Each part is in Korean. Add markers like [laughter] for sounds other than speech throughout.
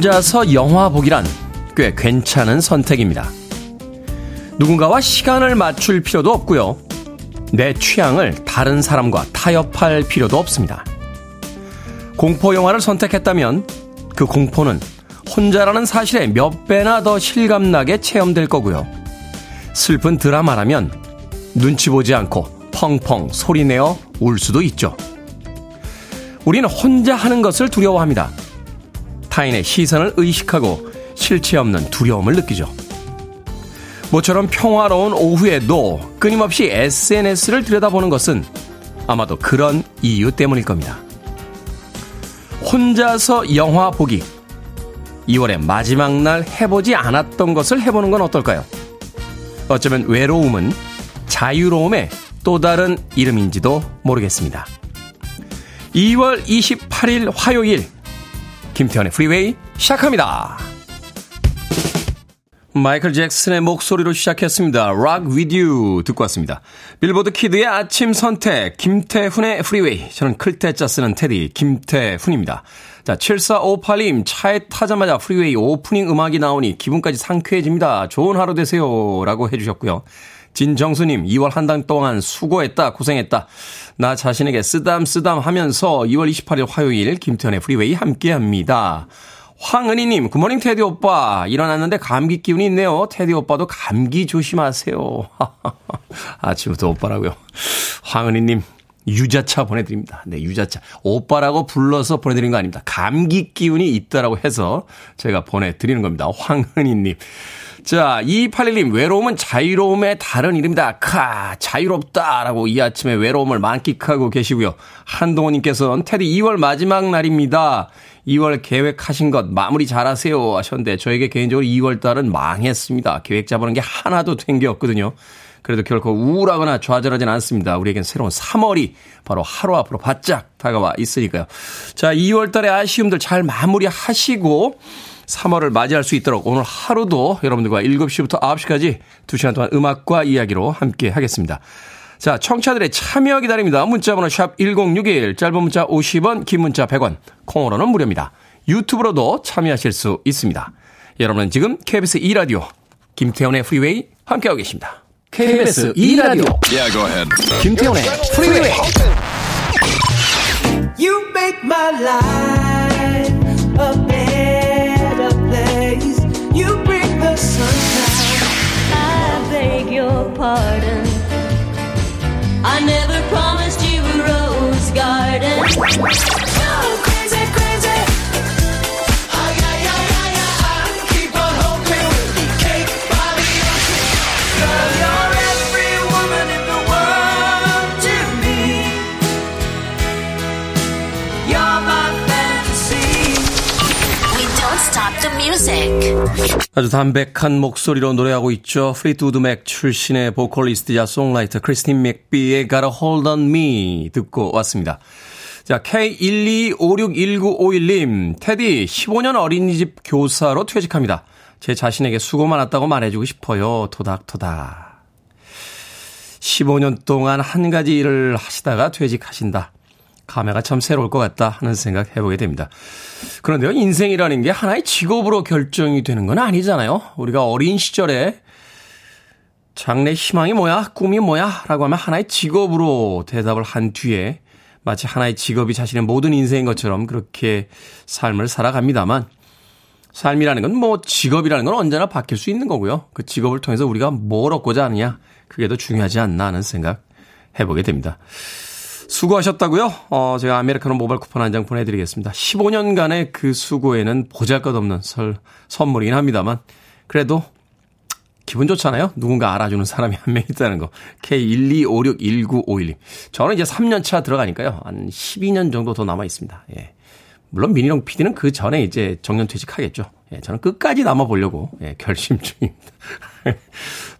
혼자서 영화 보기란 꽤 괜찮은 선택입니다. 누군가와 시간을 맞출 필요도 없고요. 내 취향을 다른 사람과 타협할 필요도 없습니다. 공포 영화를 선택했다면 그 공포는 혼자라는 사실에 몇 배나 더 실감나게 체험될 거고요. 슬픈 드라마라면 눈치 보지 않고 펑펑 소리내어 울 수도 있죠. 우리는 혼자 하는 것을 두려워합니다. 타인의 시선을 의식하고 실체 없는 두려움을 느끼죠. 모처럼 평화로운 오후에도 끊임없이 SNS를 들여다보는 것은 아마도 그런 이유 때문일 겁니다. 혼자서 영화 보기. 2월의 마지막 날 해보지 않았던 것을 해보는 건 어떨까요? 어쩌면 외로움은 자유로움의 또 다른 이름인지도 모르겠습니다. 2월 28일 화요일 김태훈의 프리웨이 시작합니다. 마이클 잭슨의 목소리로 시작했습니다. Rock With You 듣고 왔습니다. 빌보드 kid의 아침 선택 김태훈의 프리웨이 저는 클 태 자 쓰는 테디 김태훈입니다. 자 7458님 차에 타자마자 프리웨이 오프닝 음악이 나오니 기분까지 상쾌해집니다. 좋은 하루 되세요 라고 해주셨고요. 진정수님, 2월 한 달 동안 수고했다, 고생했다. 나 자신에게 쓰담, 쓰담 하면서 2월 28일 화요일 김태훈의 프리웨이 함께 합니다. 황은희님, good morning 테디 오빠. 일어났는데 감기 기운이 있네요. 테디 오빠도 감기 조심하세요. [laughs] 아침부터 오빠라고요. 황은희님, 유자차 보내드립니다. 네, 유자차. 오빠라고 불러서 보내드리는 거 아닙니다. 감기 기운이 있다라고 해서 제가 보내드리는 겁니다. 황은희님. 자, 2281님, 외로움은 자유로움의 다른 이름이다. 카, 자유롭다 라고 이 아침에 외로움을 만끽하고 계시고요. 한동호님께서는 테디 2월 마지막 날입니다. 2월 계획하신 것 마무리 잘하세요 하셨는데 저에게 개인적으로 2월 달은 망했습니다. 계획 잡아놓은 게 하나도 된 게 없거든요. 그래도 결코 우울하거나 좌절하진 않습니다. 우리에겐 새로운 3월이 바로 하루 앞으로 바짝 다가와 있으니까요. 자, 2월 달의 아쉬움들 잘 마무리하시고 3월을 맞이할 수 있도록 오늘 하루도 여러분들과 7시부터 9시까지 2시간 동안 음악과 이야기로 함께 하겠습니다. 자, 청취자들의 참여 기다립니다. 문자번호 샵 1061, 짧은 문자 50원, 긴 문자 100원, 콩으로는 무료입니다. 유튜브로도 참여하실 수 있습니다. 여러분은 지금 KBS 2라디오 김태훈의 프리웨이 함께하고 계십니다. KBS 2라디오 yeah, go ahead. 김태훈의 프리웨이 You make my life pardon I never promised you a rose garden 아주 담백한 목소리로 노래하고 있죠. 플리트우드 맥 출신의 보컬리스트자 송라이터 크리스틴 맥비의 Got a Hold On Me 듣고 왔습니다. 자, K12561951님, 테디, 15년 어린이집 교사로 퇴직합니다. 제 자신에게 수고 많았다고 말해주고 싶어요. 토닥토닥. 15년 동안 한 가지 일을 하시다가 퇴직하신다. 감회가 참 새로울 것 같다 하는 생각 해보게 됩니다. 그런데요, 인생이라는 게 하나의 직업으로 결정이 되는 건 아니잖아요. 우리가 어린 시절에 장래 희망이 뭐야? 꿈이 뭐야? 라고 하면 하나의 직업으로 대답을 한 뒤에 마치 하나의 직업이 자신의 모든 인생인 것처럼 그렇게 삶을 살아갑니다만 삶이라는 건 뭐 직업이라는 건 언제나 바뀔 수 있는 거고요. 그 직업을 통해서 우리가 뭘 얻고자 하느냐 그게 더 중요하지 않나 하는 생각 해보게 됩니다. 수고하셨다고요? 어, 제가 아메리카노 모바일 쿠폰 한 장 보내드리겠습니다. 15년간의 그 수고에는 보잘것없는 설, 선물이긴 합니다만, 그래도 기분 좋잖아요? 누군가 알아주는 사람이 한 명 있다는 거. K1256191. 저는 이제 3년 차 들어가니까요. 한 12년 정도 더 남아 있습니다. 예. 물론 미니롱 PD는 그 전에 이제 정년 퇴직하겠죠. 예, 저는 끝까지 남아 보려고 예, 결심 중입니다. [laughs]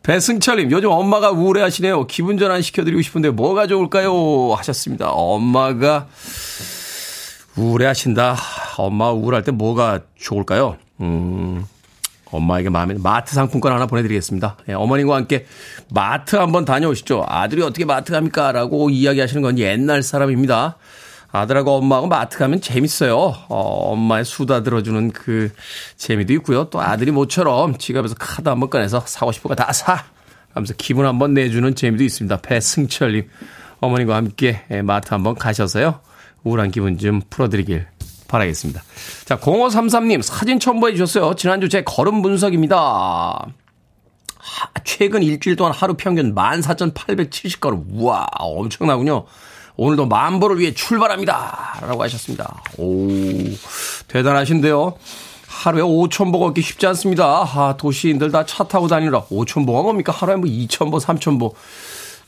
배승철님, 요즘 엄마가 우울해하시네요. 기분 전환 시켜드리고 싶은데 뭐가 좋을까요? 하셨습니다. 엄마가 우울해하신다. 엄마 우울할 때 뭐가 좋을까요? 음, 엄마에게 마음에 마트 상품권 하나 보내드리겠습니다. 예, 어머님과 함께 마트 한번 다녀오시죠. 아들이 어떻게 마트 갑니까? 라고 이야기하시는 건 옛날 사람입니다. 아들하고 엄마하고 마트 가면 재밌어요. 어, 엄마의 수다 들어주는 그 재미도 있고요. 또 아들이 모처럼 지갑에서 카드 한번 꺼내서 사고 싶은 거 다 사! 하면서 기분 한번 내주는 재미도 있습니다. 배승철님, 어머니와 함께 예, 마트 한번 가셔서요. 우울한 기분 좀 풀어드리길 바라겠습니다. 자, 0533님 사진 첨부해 주셨어요. 지난주 제 걸음 분석입니다. 하, 최근 일주일 동안 하루 평균 14,870걸음. 우와, 엄청나군요. 오늘도 만보를 위해 출발합니다. 라고 하셨습니다. 오, 대단하신데요. 하루에 5천 보 걷기 쉽지 않습니다. 아, 도시인들 다 차 타고 다니느라 5천 보가 뭡니까? 하루에 뭐 2천 보, 3천 보.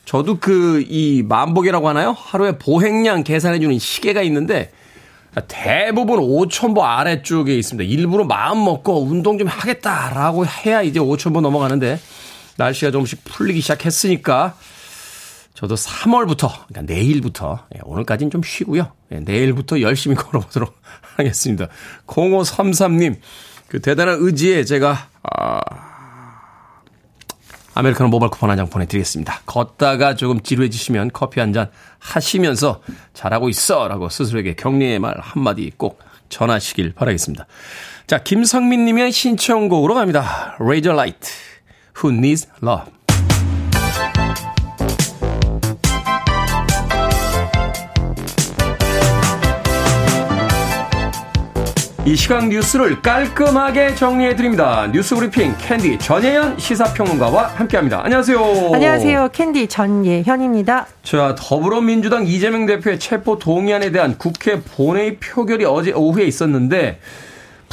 저도 그, 이 만보계라고 하나요? 하루에 보행량 계산해주는 시계가 있는데, 대부분 5천 보 아래쪽에 있습니다. 일부러 마음 먹고 운동 좀 하겠다라고 해야 이제 5천 보 넘어가는데, 날씨가 조금씩 풀리기 시작했으니까, 저도 3월부터, 그러니까 내일부터, 예, 오늘까지는 좀 쉬고요. 예, 내일부터 열심히 [laughs] 걸어보도록 하겠습니다. 0533님, 그 대단한 의지에 제가, 아, 아메리카노 모바일 쿠폰 한 장 보내드리겠습니다. 걷다가 조금 지루해지시면 커피 한 잔 하시면서 잘하고 있어! 라고 스스로에게 격려의 말 한마디 꼭 전하시길 바라겠습니다. 자, 김성민 님의 신청곡으로 갑니다. Razor Light, Who Needs Love. 이 시각 뉴스를 깔끔하게 정리해드립니다. 뉴스 브리핑 캔디 전예현 시사평론가와 함께합니다. 안녕하세요. 안녕하세요. 캔디 전예현입니다. 자, 더불어민주당 이재명 대표의 체포 동의안에 대한 국회 본회의 표결이 어제 오후에 있었는데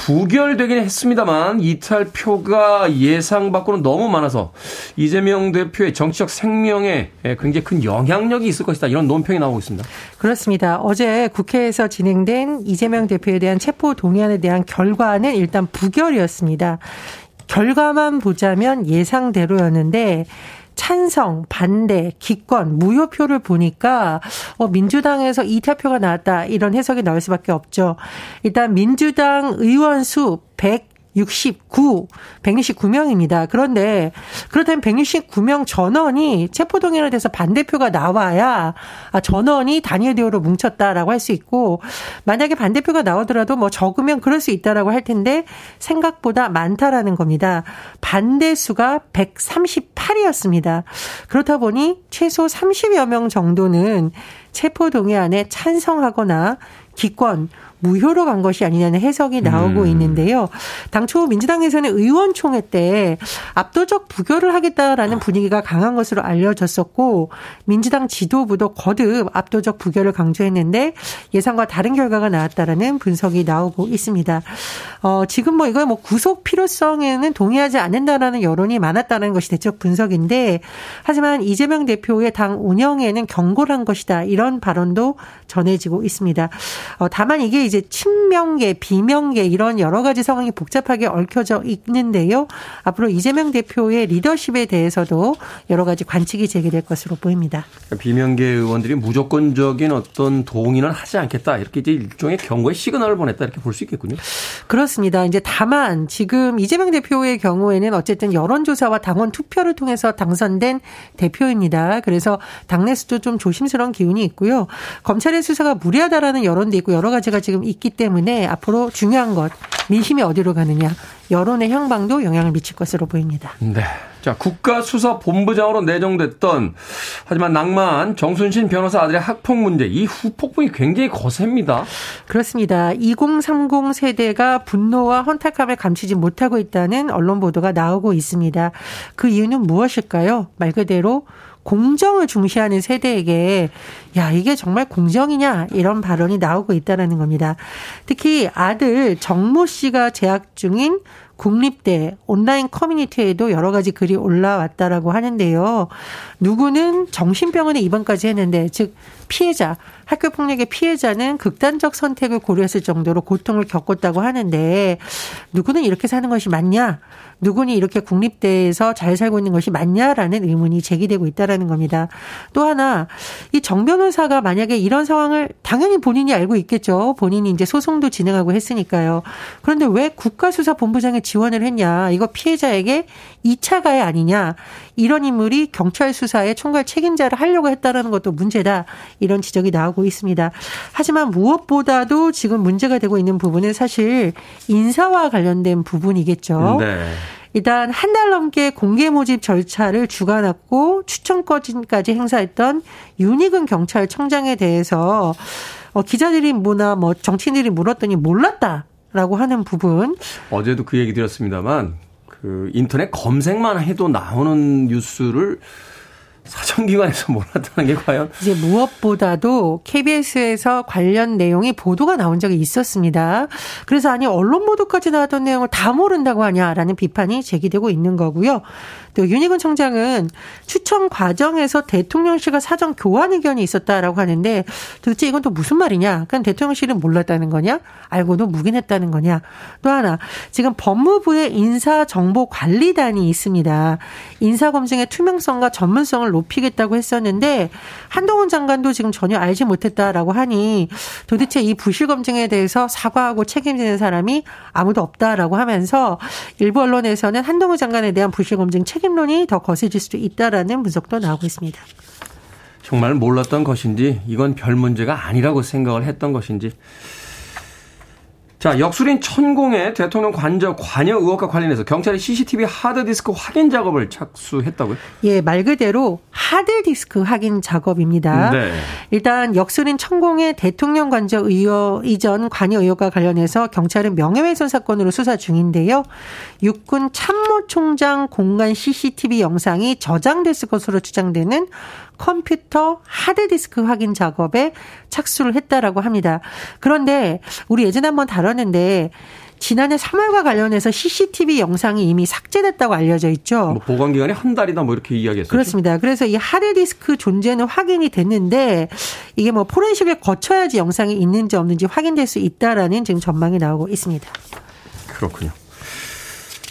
부결되긴 했습니다만 이탈표가 예상 밖으로 너무 많아서 이재명 대표의 정치적 생명에 굉장히 큰 영향력이 있을 것이다. 이런 논평이 나오고 있습니다. 그렇습니다. 어제 국회에서 진행된 이재명 대표에 대한 체포 동의안에 대한 결과는 일단 부결이었습니다. 결과만 보자면 예상대로였는데 찬성, 반대, 기권, 무효표를 보니까 어, 민주당에서 이탈표가 나왔다 이런 해석이 나올 수밖에 없죠. 일단 민주당 의원 수 100. 169, 169명입니다. 그런데 그렇다면 169명 전원이 체포동의안에 대해서 반대표가 나와야 아, 전원이 단일 대우로 뭉쳤다라고 할 수 있고 만약에 반대표가 나오더라도 뭐 적으면 그럴 수 있다라고 할 텐데 생각보다 많다라는 겁니다. 반대수가 138이었습니다. 그렇다 보니 최소 30여 명 정도는 체포동의안에 찬성하거나 기권 무효로 간 것이 아니냐는 해석이 나오고 음. 있는데요. 당초 민주당에서는 의원총회 때 압도적 부결을 하겠다라는 분위기가 강한 것으로 알려졌었고 민주당 지도부도 거듭 압도적 부결을 강조했는데 예상과 다른 결과가 나왔다라는 분석이 나오고 있습니다. 어, 지금 뭐 이거 뭐 구속 필요성에는 동의하지 않는다라는 여론이 많았다는 것이 대적 분석인데 하지만 이재명 대표의 당 운영에는 경고를 한 것이다 이런 발언도 전해지고 있습니다. 어, 다만 이게 이제 친명계, 비명계 이런 여러 가지 상황이 복잡하게 얽혀져 있는데요. 앞으로 이재명 대표의 리더십에 대해서도 여러 가지 관측이 제기될 것으로 보입니다. 비명계 의원들이 무조건적인 어떤 동의는 하지 않겠다 이렇게 이제 일종의 경고의 시그널을 보냈다 이렇게 볼 수 있겠군요. 그렇습니다. 이제 다만 지금 이재명 대표의 경우에는 어쨌든 여론조사와 당원 투표를 통해서 당선된 대표입니다. 그래서 당내수도 좀 조심스러운 기운이 있고요. 검찰의 수사가 무리하다라는 여론도 있고 여러 가지가 지금 지금 있기 때문에 앞으로 중요한 것 민심이 어디로 가느냐 여론의 향방도 영향을 미칠 것으로 보입니다. 네. 자, 국가수사본부장으로 내정됐던 하지만 낭만 정순신 변호사 아들의 학폭 문제 이 후폭풍이 굉장히 거셉니다. 그렇습니다. 2030 세대가 분노와 헌탁함을 감추지 못하고 있다는 언론 보도가 나오고 있습니다. 그 이유는 무엇일까요? 말 그대로 공정을 중시하는 세대에게 야 이게 정말 공정이냐 이런 발언이 나오고 있다라는 겁니다. 특히 아들 정모 씨가 재학 중인 국립대 온라인 커뮤니티에도 여러 가지 글이 올라왔다라고 하는데요. 누구는 정신병원에 입원까지 했는데 즉 피해자 학교 폭력의 피해자는 극단적 선택을 고려했을 정도로 고통을 겪었다고 하는데 누구는 이렇게 사는 것이 맞냐? 누구니 이렇게 국립대에서 잘 살고 있는 것이 맞냐라는 의문이 제기되고 있다라는 겁니다. 또 하나 이 정 변호사가 만약에 이런 상황을 당연히 본인이 알고 있겠죠. 본인이 이제 소송도 진행하고 했으니까요. 그런데 왜 국가수사본부장에 지원을 했냐? 이거 피해자에게 2차 가해 아니냐? 이런 인물이 경찰 수사의 총괄 책임자를 하려고 했다라는 것도 문제다. 이런 지적이 나오고 있습니다. 하지만 무엇보다도 지금 문제가 되고 있는 부분은 사실 인사와 관련된 부분이겠죠. 네. 일단 한 달 넘게 공개 모집 절차를 주관했고 추천권까지 행사했던 윤희근 경찰청장에 대해서 어, 기자들이 뭐나 뭐 정치인들이 물었더니 몰랐다라고 하는 부분. 어제도 그 얘기 드렸습니다만 그 인터넷 검색만 해도 나오는 뉴스를 사정기관에서 몰랐다는 게 과연 이제 무엇보다도 KBS에서 관련 내용이 보도가 나온 적이 있었습니다. 그래서 아니 언론 보도까지 나왔던 내용을 다 모른다고 하냐라는 비판이 제기되고 있는 거고요. 또 윤희근 청장은 추천 과정에서 대통령실과 사전 교환 의견이 있었다라고 하는데 도대체 이건 또 무슨 말이냐? 그냥 대통령실은 몰랐다는 거냐? 알고도 묵인했다는 거냐? 또 하나 지금 법무부의 인사정보관리단이 있습니다. 인사검증의 투명성과 전문성을 높이겠다고 했었는데 한동훈 장관도 지금 전혀 알지 못했다라고 하니 도대체 이 부실 검증에 대해서 사과하고 책임지는 사람이 아무도 없다라고 하면서 일부 언론에서는 한동훈 장관에 대한 부실 검증 책임론이 더 거세질 수도 있다라는 분석도 나오고 있습니다. 정말 몰랐던 것인지 이건 별 문제가 아니라고 생각을 했던 것인지 자, 역술인 천공의 대통령 관저 관여 의혹과 관련해서 경찰이 CCTV 하드디스크 확인 작업을 착수했다고요? 예, 말 그대로 하드디스크 확인 작업입니다. 네. 일단 역술인 천공의 대통령 관저 의혹 이전 관여 의혹과 관련해서 경찰은 명예훼손 사건으로 수사 중인데요. 육군 참모총장 공간 CCTV 영상이 저장됐을 것으로 추정되는 컴퓨터 하드디스크 확인 작업에 착수를 했다라고 합니다. 그런데 우리 예전에 한번 다뤘 는데 지난해 3월과 관련해서 CCTV 영상이 이미 삭제됐다고 알려져 있죠. 뭐 보관 기간이 한 달이다 뭐 이렇게 이야기했었죠. 그렇습니다. 그래서 이 하드 디스크 존재는 확인이 됐는데 이게 뭐 포렌식을 거쳐야지 영상이 있는지 없는지 확인될 수 있다라는 지금 전망이 나오고 있습니다. 그렇군요.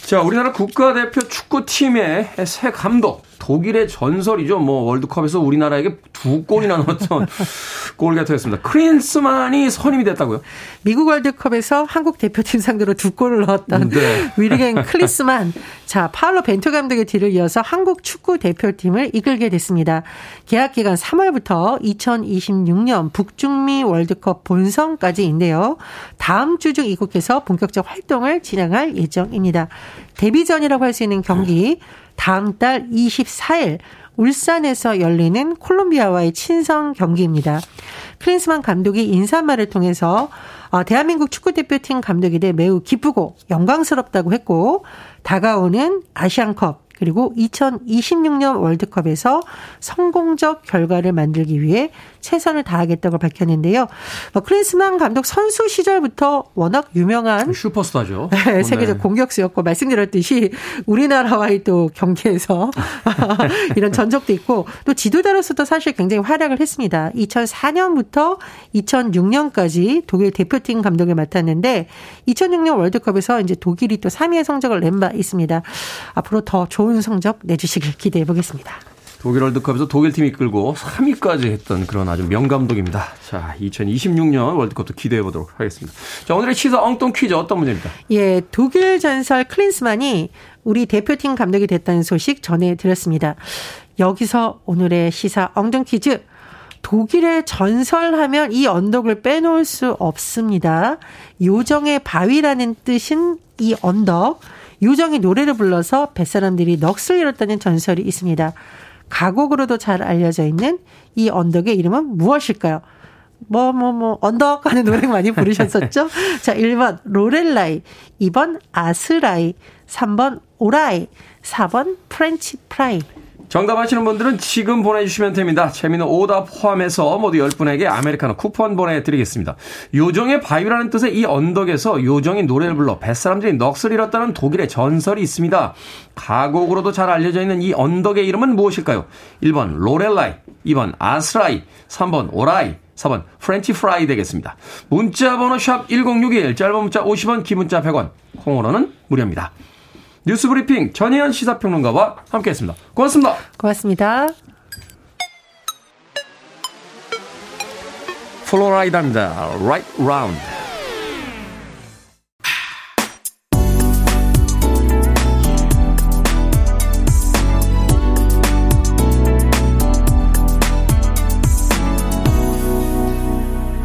자, 우리나라 국가대표 축구팀의 새 감독 독일의 전설이죠. 뭐 월드컵에서 우리나라에게 두 골이나 넣었던 [laughs] 골게터였습니다. 크린스만이 선임이 됐다고요? 미국 월드컵에서 한국 대표팀 상대로 두 골을 넣었던 네. 위리겐 [laughs] 클리스만. 자, 파울로 벤투 감독의 뒤를 이어서 한국 축구 대표팀을 이끌게 됐습니다. 계약 기간 3월부터 2026년 북중미 월드컵 본선까지인데요. 다음 주 중 이곳에서 본격적 활동을 진행할 예정입니다. 데뷔전이라고 할 수 있는 경기 다음 달 24일 울산에서 열리는 콜롬비아와의 친선 경기입니다. 클린스만 감독이 인사말을 통해서 어, 대한민국 축구대표팀 감독이 돼 매우 기쁘고 영광스럽다고 했고 다가오는 아시안컵 그리고 2026년 월드컵에서 성공적 결과를 만들기 위해 최선을 다하겠다고 밝혔는데요. 뭐 클린스만 감독 선수 시절부터 워낙 유명한 슈퍼스타죠. [laughs] 네, 세계적 네. 공격수였고 말씀드렸듯이 우리나라와의 또 경기에서 [laughs] 이런 전적도 있고 또 지도자로서도 사실 굉장히 활약을 했습니다. 2004년부터 2006년까지 독일 대표팀 감독을 맡았는데 2006년 월드컵에서 이제 독일이 또 3위의 성적을 낸 바 있습니다. 앞으로 더 좋은 성적 내주시길 기대해 보겠습니다. 독일 월드컵에서 독일팀 이 끌고 3위까지 했던 그런 아주 명감독입니다. 자, 2026년 월드컵도 기대해 보도록 하겠습니다. 자, 오늘의 시사 엉뚱 퀴즈 어떤 문제입니까? 예, 독일 전설 클린스만이 우리 대표팀 감독이 됐다는 소식 전해드렸습니다. 여기서 오늘의 시사 엉뚱 퀴즈. 독일의 전설하면 이 언덕을 빼놓을 수 없습니다. 요정의 바위라는 뜻인 이 언덕. 요정이 노래를 불러서 뱃사람들이 넋을 잃었다는 전설이 있습니다. 가곡으로도 잘 알려져 있는 이 언덕의 이름은 무엇일까요? 뭐, 뭐, 뭐, 언덕 하는 노래 많이 부르셨었죠? [laughs] 자, 1번 로렐라이, 2번 아스라이, 3번 오라이, 4번 프렌치 프라이. 정답 아시는 분들은 지금 보내주시면 됩니다. 재미있는 오답 포함해서 모두 10분에게 아메리카노 쿠폰 보내드리겠습니다. 요정의 바위라는 뜻의 이 언덕에서 요정이 노래를 불러 뱃사람들이 넋을 잃었다는 독일의 전설이 있습니다. 가곡으로도 잘 알려져 있는 이 언덕의 이름은 무엇일까요? 1번 로렐라이, 2번 아스라이, 3번 오라이, 4번 프렌치 프라이 되겠습니다. 문자 번호 샵 1061, 짧은 문자 50원, 긴 문자 100원, 콩으로는 무료입니다. 뉴스브리핑 전예현 시사평론가와 함께했습니다. 고맙습니다. 고맙습니다. 플로라이다입니다. Right Round.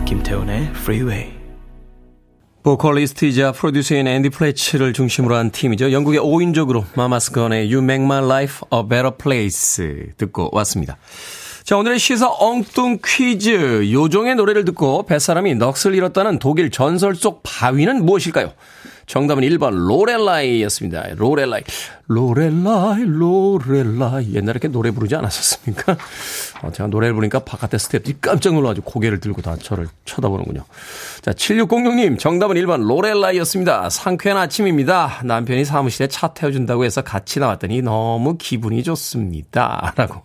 김태훈의 Freeway. 보컬리스트이자 프로듀서인 앤디 플래츠를 중심으로 한 팀이죠. 영국의 5인조 마마스건의 You Make My Life a Better Place 듣고 왔습니다. 자, 오늘의 시사 엉뚱 퀴즈. 요정의 노래를 듣고 뱃사람이 넋을 잃었다는 독일 전설 속 바위는 무엇일까요? 정답은 1번 로렐라이였습니다. 로렐라이. 로렐라이, 로렐라이. 옛날에 이렇게 노래 부르지 않았었습니까? 어, 제가 노래를 부르니까 바깥에 스태프들이 깜짝 놀라가지고 고개를 들고 다 저를 쳐다보는군요. 자, 7606님, 정답은 1번 로렐라이였습니다. 상쾌한 아침입니다. 남편이 사무실에 차 태워준다고 해서 같이 나왔더니 너무 기분이 좋습니다. 라고.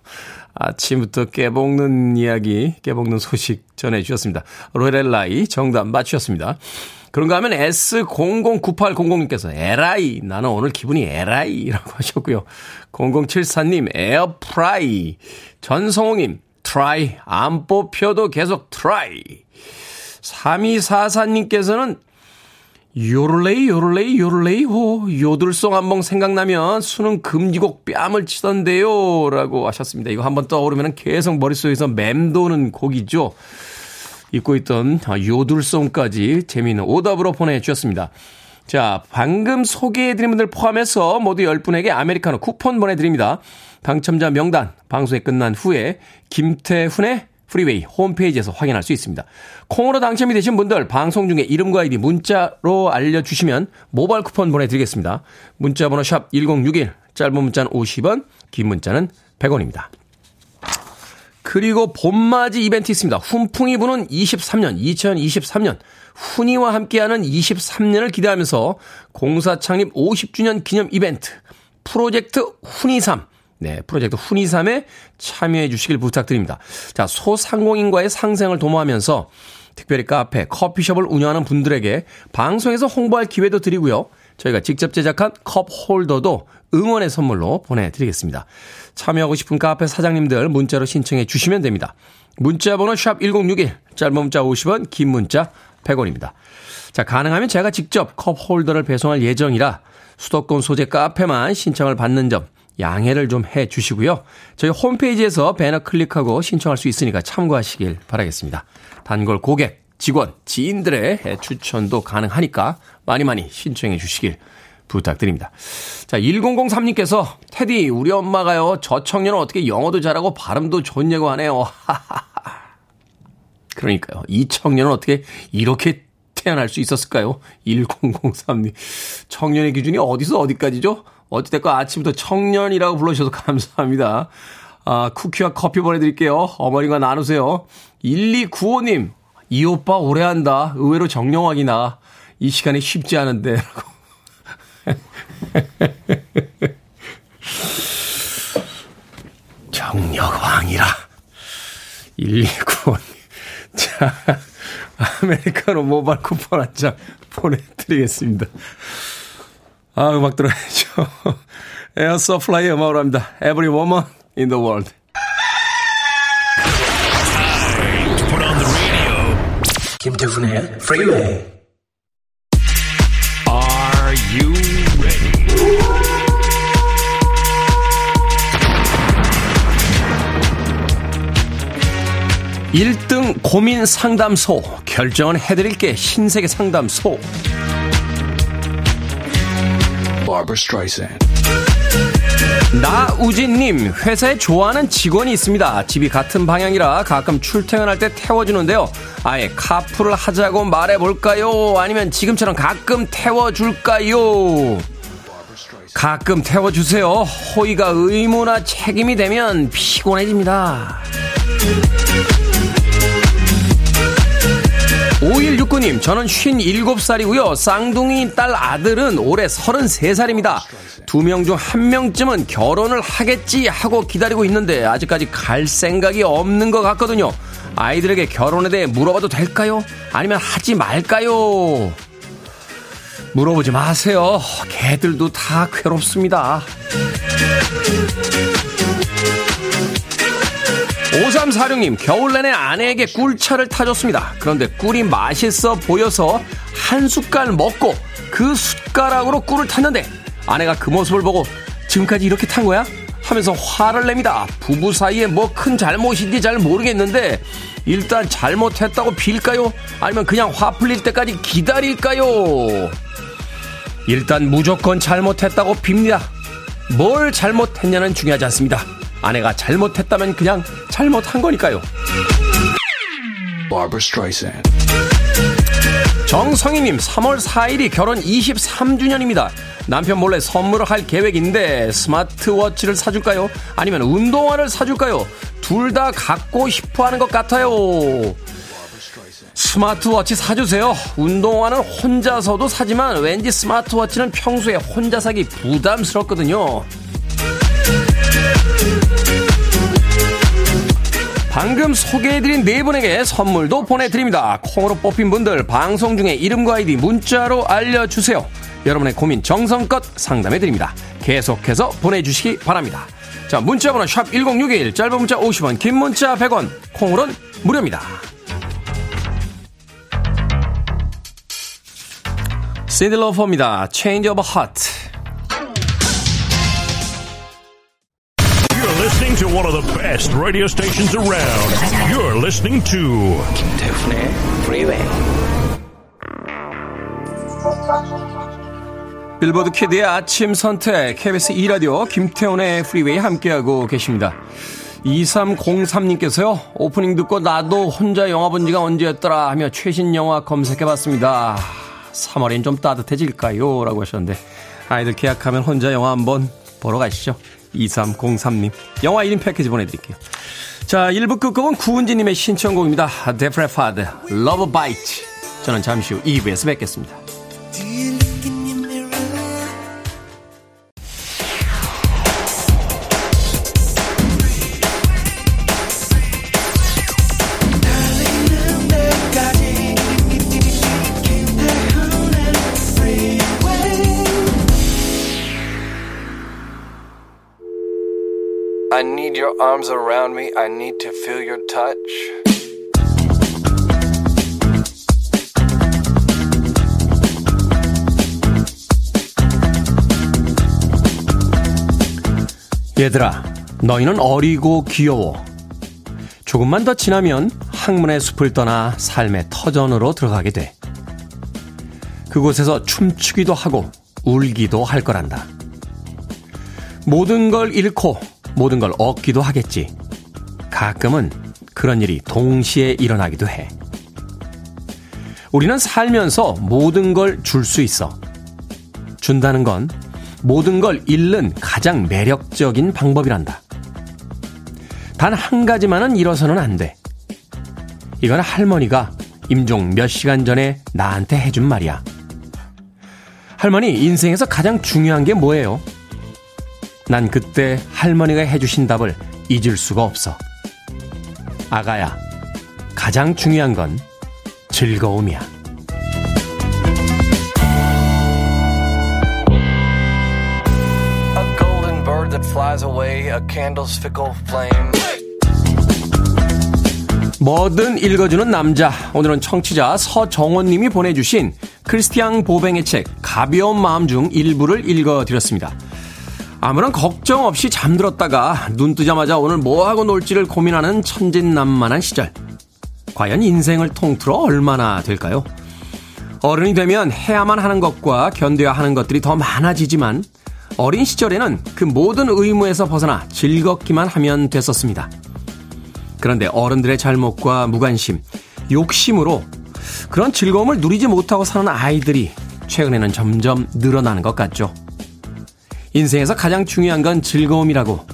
아침부터 깨볶는 이야기, 깨볶는 소식 전해주셨습니다. 로렐라이 정답 맞추셨습니다. 그런가 하면 S009800님께서 에라이 나는 오늘 기분이 에라이라고 [laughs] 하셨고요. 0074님 에어프라이 전성호님 try 안 뽑혀도 계속 try 3244님께서는 요를레이 요를레이 요를레이 호 요들송 한번 생각나면 수능 금지곡 뺨을 치던데요 라고 하셨습니다. 이거 한번 떠오르면 계속 머릿속에서 맴도는 곡이죠. 잊고 있던 요들송까지 재미있는 오답으로 보내주셨습니다. 자, 방금 소개해드린 분들 포함해서 모두 10분에게 아메리카노 쿠폰 보내드립니다. 당첨자 명단 방송이 끝난 후에 김태훈의 프리웨이 홈페이지에서 확인할 수 있습니다. 콩으로 당첨이 되신 분들 방송 중에 이름과 아이디 문자로 알려주시면 모바일 쿠폰 보내드리겠습니다. 문자번호 샵 1061, 짧은 문자는 50원, 긴 문자는 100원입니다. 그리고 봄맞이 이벤트 있습니다. 훈풍이 부는 23년, 2023년 훈이와 함께하는 23년을 기대하면서 공사 창립 50주년 기념 이벤트 프로젝트 훈이삼 네, 프로젝트 훈이삼에 참여해 주시길 부탁드립니다. 자, 소상공인과의 상생을 도모하면서 특별히 카페, 커피숍을 운영하는 분들에게 방송에서 홍보할 기회도 드리고요. 저희가 직접 제작한 컵 홀더도 응원의 선물로 보내드리겠습니다. 참여하고 싶은 카페 사장님들 문자로 신청해 주시면 됩니다. 문자 번호 샵 1061, 짧은 문자 50원, 긴 문자 100원입니다. 자, 가능하면 제가 직접 컵 홀더를 배송할 예정이라 수도권 소재 카페만 신청을 받는 점 양해를 좀 해 주시고요. 저희 홈페이지에서 배너 클릭하고 신청할 수 있으니까 참고하시길 바라겠습니다. 단골 고객, 직원, 지인들의 추천도 가능하니까 많이 많이 신청해 주시길 부탁드립니다. 자, 1003님께서 테디 우리 엄마가요. 저 청년은 어떻게 영어도 잘하고 발음도 좋냐고 하네요. [laughs] 그러니까요. 이 청년은 어떻게 이렇게 태어날 수 있었을까요? 1003님. 청년의 기준이 어디서 어디까지죠? 어찌됐건 아침부터 청년이라고 불러주셔서 감사합니다. 아, 쿠키와 커피 보내드릴게요. 어머니가 나누세요. 1295님. 이 오빠 오래 한다. 의외로 정력왕이나. 이 시간이 쉽지 않은데. 라고. [laughs] 정력왕이라. 129원. 자, 아메리카노 모바일 쿠폰 한 장 보내드리겠습니다. 아, 음악 들어야죠. [laughs] 에어 서플라이 음악으로 합니다. Every woman in the world. 김태훈의 프리웨이 1등 고민 상담소. 결정은 해드릴게. 신세계 상담소 나우진님 회사에 좋아하는 직원이 있습니다. 집이 같은 방향이라 가끔 출퇴근할 때 태워주는데요. 아예 카풀을 하자고 말해볼까요? 아니면 지금처럼 가끔 태워줄까요? 가끔 태워주세요. 호의가 의무나 책임이 되면 피곤해집니다 5169님, 저는 57살이고요. 쌍둥이 딸 아들은 올해 33살입니다. 두 명 중 한 명쯤은 결혼을 하겠지 하고 기다리고 있는데 아직까지 갈 생각이 없는 것 같거든요. 아이들에게 결혼에 대해 물어봐도 될까요? 아니면 하지 말까요? 물어보지 마세요. 개들도 다 괴롭습니다. 5346님, 겨울 내내 아내에게 꿀차를 타줬습니다. 그런데 꿀이 맛있어 보여서 한 숟갈 먹고 그 숟가락으로 꿀을 탔는데 아내가 그 모습을 보고 지금까지 이렇게 탄 거야? 하면서 화를 냅니다. 부부 사이에 뭐 큰 잘못인지 잘 모르겠는데 일단 잘못했다고 빌까요? 아니면 그냥 화 풀릴 때까지 기다릴까요? 일단 무조건 잘못했다고 빕니다. 뭘 잘못했냐는 중요하지 않습니다. 아내가 잘못했다면 그냥 잘못한 거니까요. 정성희님, 3월 4일이 결혼 23주년입니다. 남편 몰래 선물을 할 계획인데 스마트워치를 사줄까요? 아니면 운동화를 사줄까요? 둘 다 갖고 싶어 하는 것 같아요. 스마트워치 사주세요. 운동화는 혼자서도 사지만 왠지 스마트워치는 평소에 혼자 사기 부담스럽거든요. 방금 소개해드린 네 분에게 선물도 보내드립니다. 콩으로 뽑힌 분들 방송 중에 이름과 아이디 문자로 알려주세요. 여러분의 고민 정성껏 상담해드립니다. 계속해서 보내주시기 바랍니다. 자, 문자번호 샵 1061, 짧은 문자 50원, 긴 문자 100원, 콩으로는 무료입니다. 시딜러퍼입니다. Change of Heart. One of the best radio stations around. You're listening to 김태훈의 Freeway. 빌보드 키드의 아침 선택 KBS 2 라디오 김태훈의 프리웨이 함께하고 계십니다. 2303님께서요. 오프닝 듣고 나도 혼자 영화 본 지가 언제였더라 하며 최신 영화 검색해봤습니다. 3월엔 좀 따뜻해질까요? 라고 하셨는데 아이들 개학하면 혼자 영화 한번 보러 가시죠. 2303님. 영화 1인 패키지 보내드릴게요. 자, 1부 끝곡은 구은지님의 신청곡입니다. 데프레파드, 러브 바이트. 저는 잠시 후 2부에서 뵙겠습니다. I need your arms around me. I need to feel your touch. 얘들아, 너희는 어리고 귀여워. 조금만 더 지나면 학문의 숲을 떠나 삶의 터전으로 들어가게 돼. 그곳에서 춤추기도 하고 울기도 할 거란다. 모든 걸 잃고 모든 걸 얻기도 하겠지. 가끔은 그런 일이 동시에 일어나기도 해. 우리는 살면서 모든 걸 줄 수 있어. 준다는 건 모든 걸 잃는 가장 매력적인 방법이란다. 단 한 가지만은 잃어서는 안 돼. 이건 할머니가 임종 몇 시간 전에 나한테 해준 말이야. 할머니, 인생에서 가장 중요한 게 뭐예요? 난 그때 할머니가 해주신 답을 잊을 수가 없어. 아가야, 가장 중요한 건 즐거움이야. 뭐든 읽어주는 남자. 오늘은 청취자 서정원님이 보내주신 크리스티앙 보뱅의 책 가벼운 마음 중 일부를 읽어드렸습니다. 아무런 걱정 없이 잠들었다가 눈 뜨자마자 오늘 뭐하고 놀지를 고민하는 천진난만한 시절. 과연 인생을 통틀어 얼마나 될까요? 어른이 되면 해야만 하는 것과 견뎌야 하는 것들이 더 많아지지만 어린 시절에는 그 모든 의무에서 벗어나 즐겁기만 하면 됐었습니다. 그런데 어른들의 잘못과 무관심, 욕심으로 그런 즐거움을 누리지 못하고 사는 아이들이 최근에는 점점 늘어나는 것 같죠. 인생에서 가장 중요한 건 즐거움이라고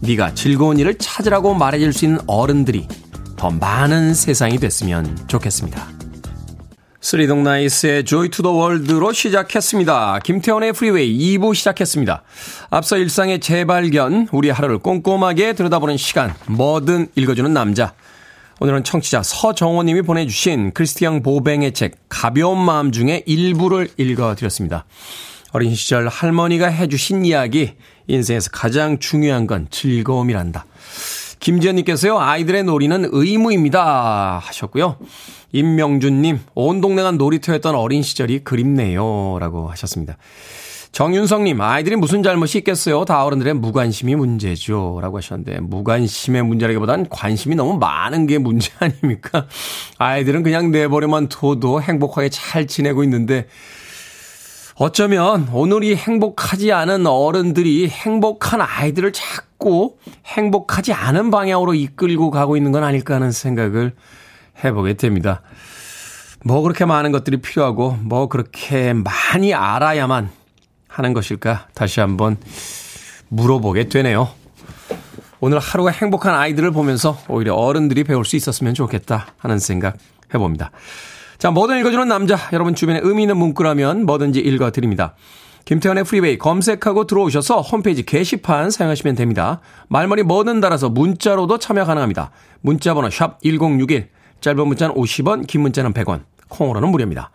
네가 즐거운 일을 찾으라고 말해줄 수 있는 어른들이 더 많은 세상이 됐으면 좋겠습니다. 스리 독 나이트의 Joy to the World로 시작했습니다. 김태훈의 프리웨이 2부 시작했습니다. 앞서 일상의 재발견, 우리 하루를 꼼꼼하게 들여다보는 시간, 뭐든 읽어주는 남자. 오늘은 청취자 서정호님이 보내주신 크리스티앙 보뱅의 책 가벼운 마음 중에 일부를 읽어드렸습니다. 어린 시절 할머니가 해주신 이야기, 인생에서 가장 중요한 건 즐거움이란다. 김지연님께서요, 아이들의 놀이는 의무입니다. 하셨고요. 임명준님, 온 동네가 놀이터였던 어린 시절이 그립네요. 라고 하셨습니다. 정윤성님, 아이들이 무슨 잘못이 있겠어요? 다 어른들의 무관심이 문제죠. 라고 하셨는데, 무관심의 문제라기보단 관심이 너무 많은 게 문제 아닙니까? 아이들은 그냥 내버려만 둬도 행복하게 잘 지내고 있는데, 어쩌면 오늘이 행복하지 않은 어른들이 행복한 아이들을 자꾸 행복하지 않은 방향으로 이끌고 가고 있는 건 아닐까 하는 생각을 해보게 됩니다. 뭐 그렇게 많은 것들이 필요하고, 뭐 그렇게 많이 알아야만 하는 것일까? 다시 한번 물어보게 되네요. 오늘 하루가 행복한 아이들을 보면서 오히려 어른들이 배울 수 있었으면 좋겠다 하는 생각 해봅니다. 자, 뭐든 읽어주는 남자. 여러분 주변에 의미 있는 문구라면 뭐든지 읽어드립니다. 김태현의 프리웨이 검색하고 들어오셔서 홈페이지 게시판 사용하시면 됩니다. 말머리 뭐든 달아서 문자로도 참여 가능합니다. 문자번호 샵 1061, 짧은 문자는 50원, 긴 문자는 100원, 콩으로는 무료입니다.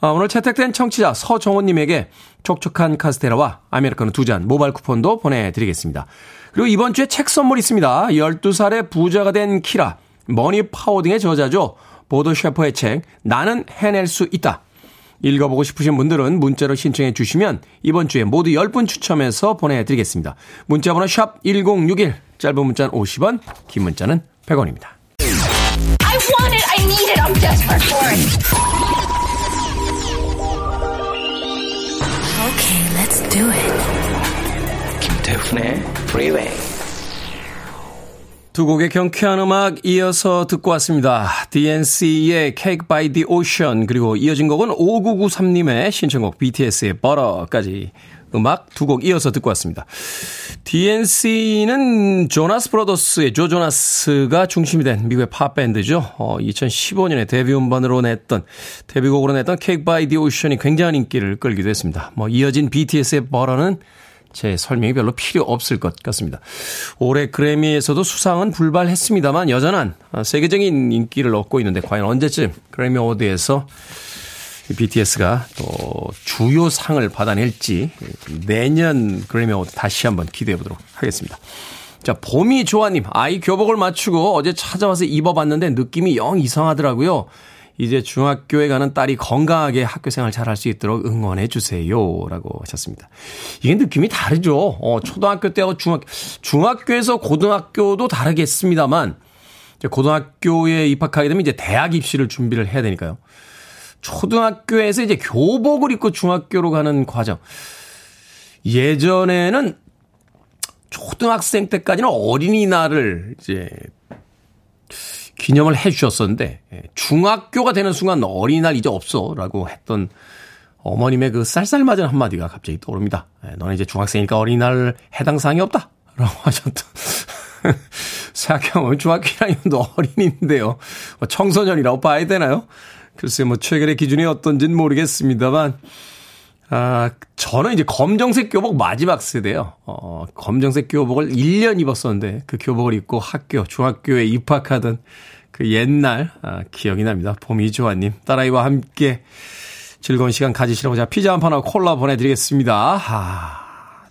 아, 오늘 채택된 청취자 서정호님에게 촉촉한 카스테라와 아메리카노 두 잔 모바일 쿠폰도 보내드리겠습니다. 그리고 이번 주에 책 선물 있습니다. 12살의 부자가 된 키라, 머니 파워딩의 저자죠. 보도 셰퍼의 책, 나는 해낼 수 있다. 읽어보고 싶으신 분들은 문자로 신청해 주시면 이번 주에 모두 10분 추첨해서 보내드리겠습니다. 문자번호 샵 1061, 짧은 문자는 50원, 긴 문자는 100원입니다. I want it. I need it. I'm desperate for it. Okay, let's do it. 김태훈의 Freeway. 두 곡의 경쾌한 음악 이어서 듣고 왔습니다. DNC의 Cake by the Ocean 그리고 이어진 곡은 5993님의 신청곡 BTS의 Butter까지 음악 두 곡 이어서 듣고 왔습니다. DNCE는 조나스 브라더스의 조 조나스가 중심이 된 미국의 팝밴드죠. 어, 2015년에 데뷔 음반으로 냈던 데뷔곡으로 냈던 Cake by the Ocean이 굉장한 인기를 끌기도 했습니다. 뭐 이어진 BTS의 Butter는 제 설명이 별로 필요 없을 것 같습니다. 올해 그래미에서도 수상은 불발했습니다만 여전한 세계적인 인기를 얻고 있는데 과연 언제쯤 그래미 어워드에서 BTS가 또 주요 상을 받아낼지 내년 그래미 어워드 다시 한번 기대해 보도록 하겠습니다. 자, 봄이 조아님, 아이 교복을 맞추고 어제 찾아와서 입어봤는데 느낌이 영 이상하더라고요. 이제 중학교에 가는 딸이 건강하게 학교 생활 잘할 수 있도록 응원해 주세요. 라고 하셨습니다. 이게 느낌이 다르죠. 어, 초등학교 때하고 중학, 중학교에서 고등학교도 다르겠습니다만, 이제 고등학교에 입학하게 되면 이제 대학 입시를 준비를 해야 되니까요. 초등학교에서 이제 교복을 입고 중학교로 가는 과정. 예전에는 초등학생 때까지는 어린이날을 이제 기념을 해 주셨었는데 예, 중학교가 되는 순간 어린이날 이제 없어라고 했던 어머님의 그 쌀쌀맞은 한마디가 갑자기 떠오릅니다. 예, 너는 이제 중학생이니까 어린이날 해당 사항이 없다. 라고 [laughs] 하셨던. 생각해보면 중학교 1학년도 어린인데요. 뭐 청소년이라고 봐야 되나요? 글쎄 뭐 최근의 기준이 어떤지는 모르겠습니다만 아, 저는 이제 검정색 교복 마지막 세대요. 어, 검정색 교복을 1년 입었었는데 그 교복을 입고 학교, 중학교에 입학하던 그 옛날 아, 기억이 납니다. 봄이조아님 딸아이와 함께 즐거운 시간 가지시라고 제가 피자 한 판하고 콜라 보내드리겠습니다. 아,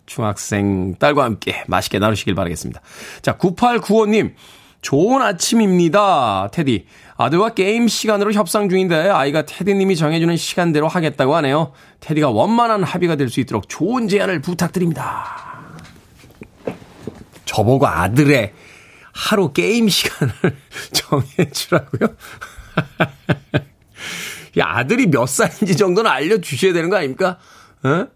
중학생 딸과 함께 맛있게 나누시길 바라겠습니다. 자, 9895님. 좋은 아침입니다. 테디. 아들과 게임 시간으로 협상 중인데 아이가 테디님이 정해주는 시간대로 하겠다고 하네요. 테디가 원만한 합의가 될 수 있도록 좋은 제안을 부탁드립니다. 저보고 아들의 하루 게임 시간을 [laughs] 정해주라고요? [laughs] 야, 아들이 몇 살인지 정도는 알려주셔야 되는 거 아닙니까? 어?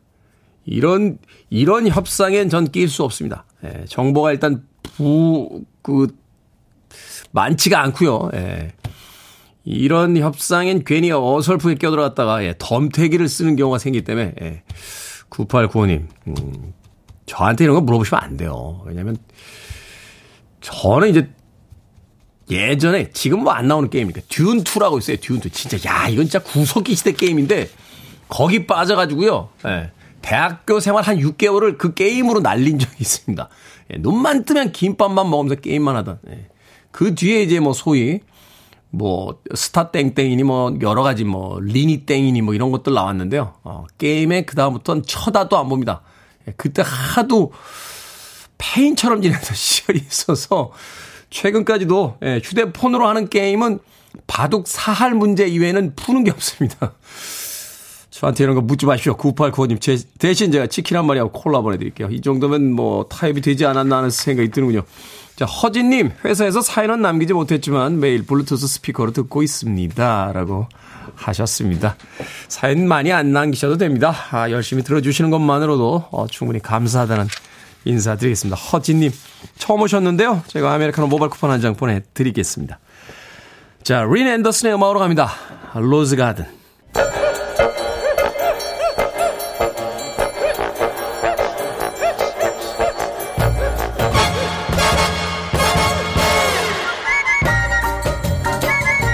이런, 이런 협상엔 전낄수 없습니다. 예, 정보가 일단 부, 그, 많지가 않고요. 예. 이런 협상엔 괜히 어설프게 껴들어갔다가 예, 덤태기를 쓰는 경우가 생기기 때문에 예. 9895님 음, 저한테 이런 거 물어보시면 안 돼요. 왜냐면 저는 이제 예전에 지금 뭐 안 나오는 게임이니까 듀운 2라고 있어요. 듀운 2 진짜 야 이건 진짜 구석기 시대 게임인데 거기 빠져가지고요. 예. 대학교 생활 한 6개월을 그 게임으로 날린 적이 있습니다. 예, 눈만 뜨면 김밥만 먹으면서 게임만 하던. 예. 그 뒤에 이제 뭐 소위 뭐 스타 땡땡이니 뭐 여러 가지 뭐 리니 땡이니 뭐 이런 것들 나왔는데요. 어, 게임에 그 다음부터는 쳐다도 안 봅니다. 예, 그때 하도 폐인처럼 지내던 [laughs] 시절이 있어서 최근까지도 예, 휴대폰으로 하는 게임은 바둑 사할 문제 이외에는 푸는 게 없습니다. 저한테 이런 거 묻지 마십시오. 9895님. 대신 제가 치킨 한 마리하고 콜라 보내드릴게요. 이 정도면 뭐 타협이 되지 않았나 하는 생각이 드는군요. 자, 허진님, 회사에서 사연은 남기지 못했지만 매일 블루투스 스피커로 듣고 있습니다. 라고 하셨습니다. 사연 많이 안 남기셔도 됩니다. 아, 열심히 들어주시는 것만으로도 어, 충분히 감사하다는 인사드리겠습니다. 허진님, 처음 오셨는데요. 제가 아메리카노 모바일 쿠폰 한 장 보내드리겠습니다. 자, 린 앤더슨의 음악으로 갑니다. Rose Garden.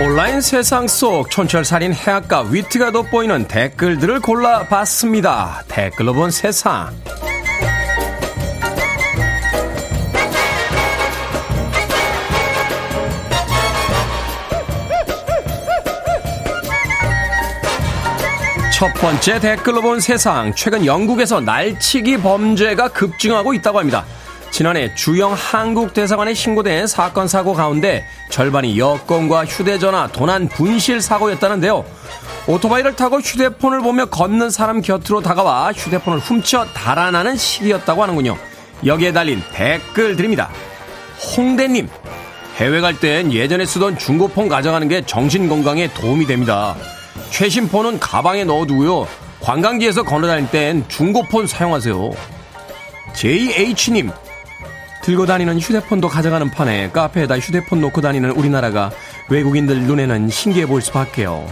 온라인 세상 속 촌철살인 해학과 위트가 돋보이는 댓글들을 골라봤습니다. 댓글로 본 세상. 첫 번째 댓글로 본 세상. 최근 영국에서 날치기 범죄가 급증하고 있다고 합니다. 지난해 주영 한국대사관에 신고된 사건 사고 가운데 절반이 여권과 휴대전화, 도난 분실 사고였다는데요. 오토바이를 타고 휴대폰을 보며 걷는 사람 곁으로 다가와 휴대폰을 훔쳐 달아나는 시기였다고 하는군요. 여기에 달린 댓글 드립니다. 홍대님, 해외 갈 땐 예전에 쓰던 중고폰 가져가는 게 정신 건강에 도움이 됩니다. 최신 폰은 가방에 넣어두고요. 관광지에서 걸어 다닐 땐 중고폰 사용하세요. JH님, 들고 다니는 휴대폰도 가져가는 판에 카페에다 휴대폰 놓고 다니는 우리나라가 외국인들 눈에는 신기해 보일 수밖에요.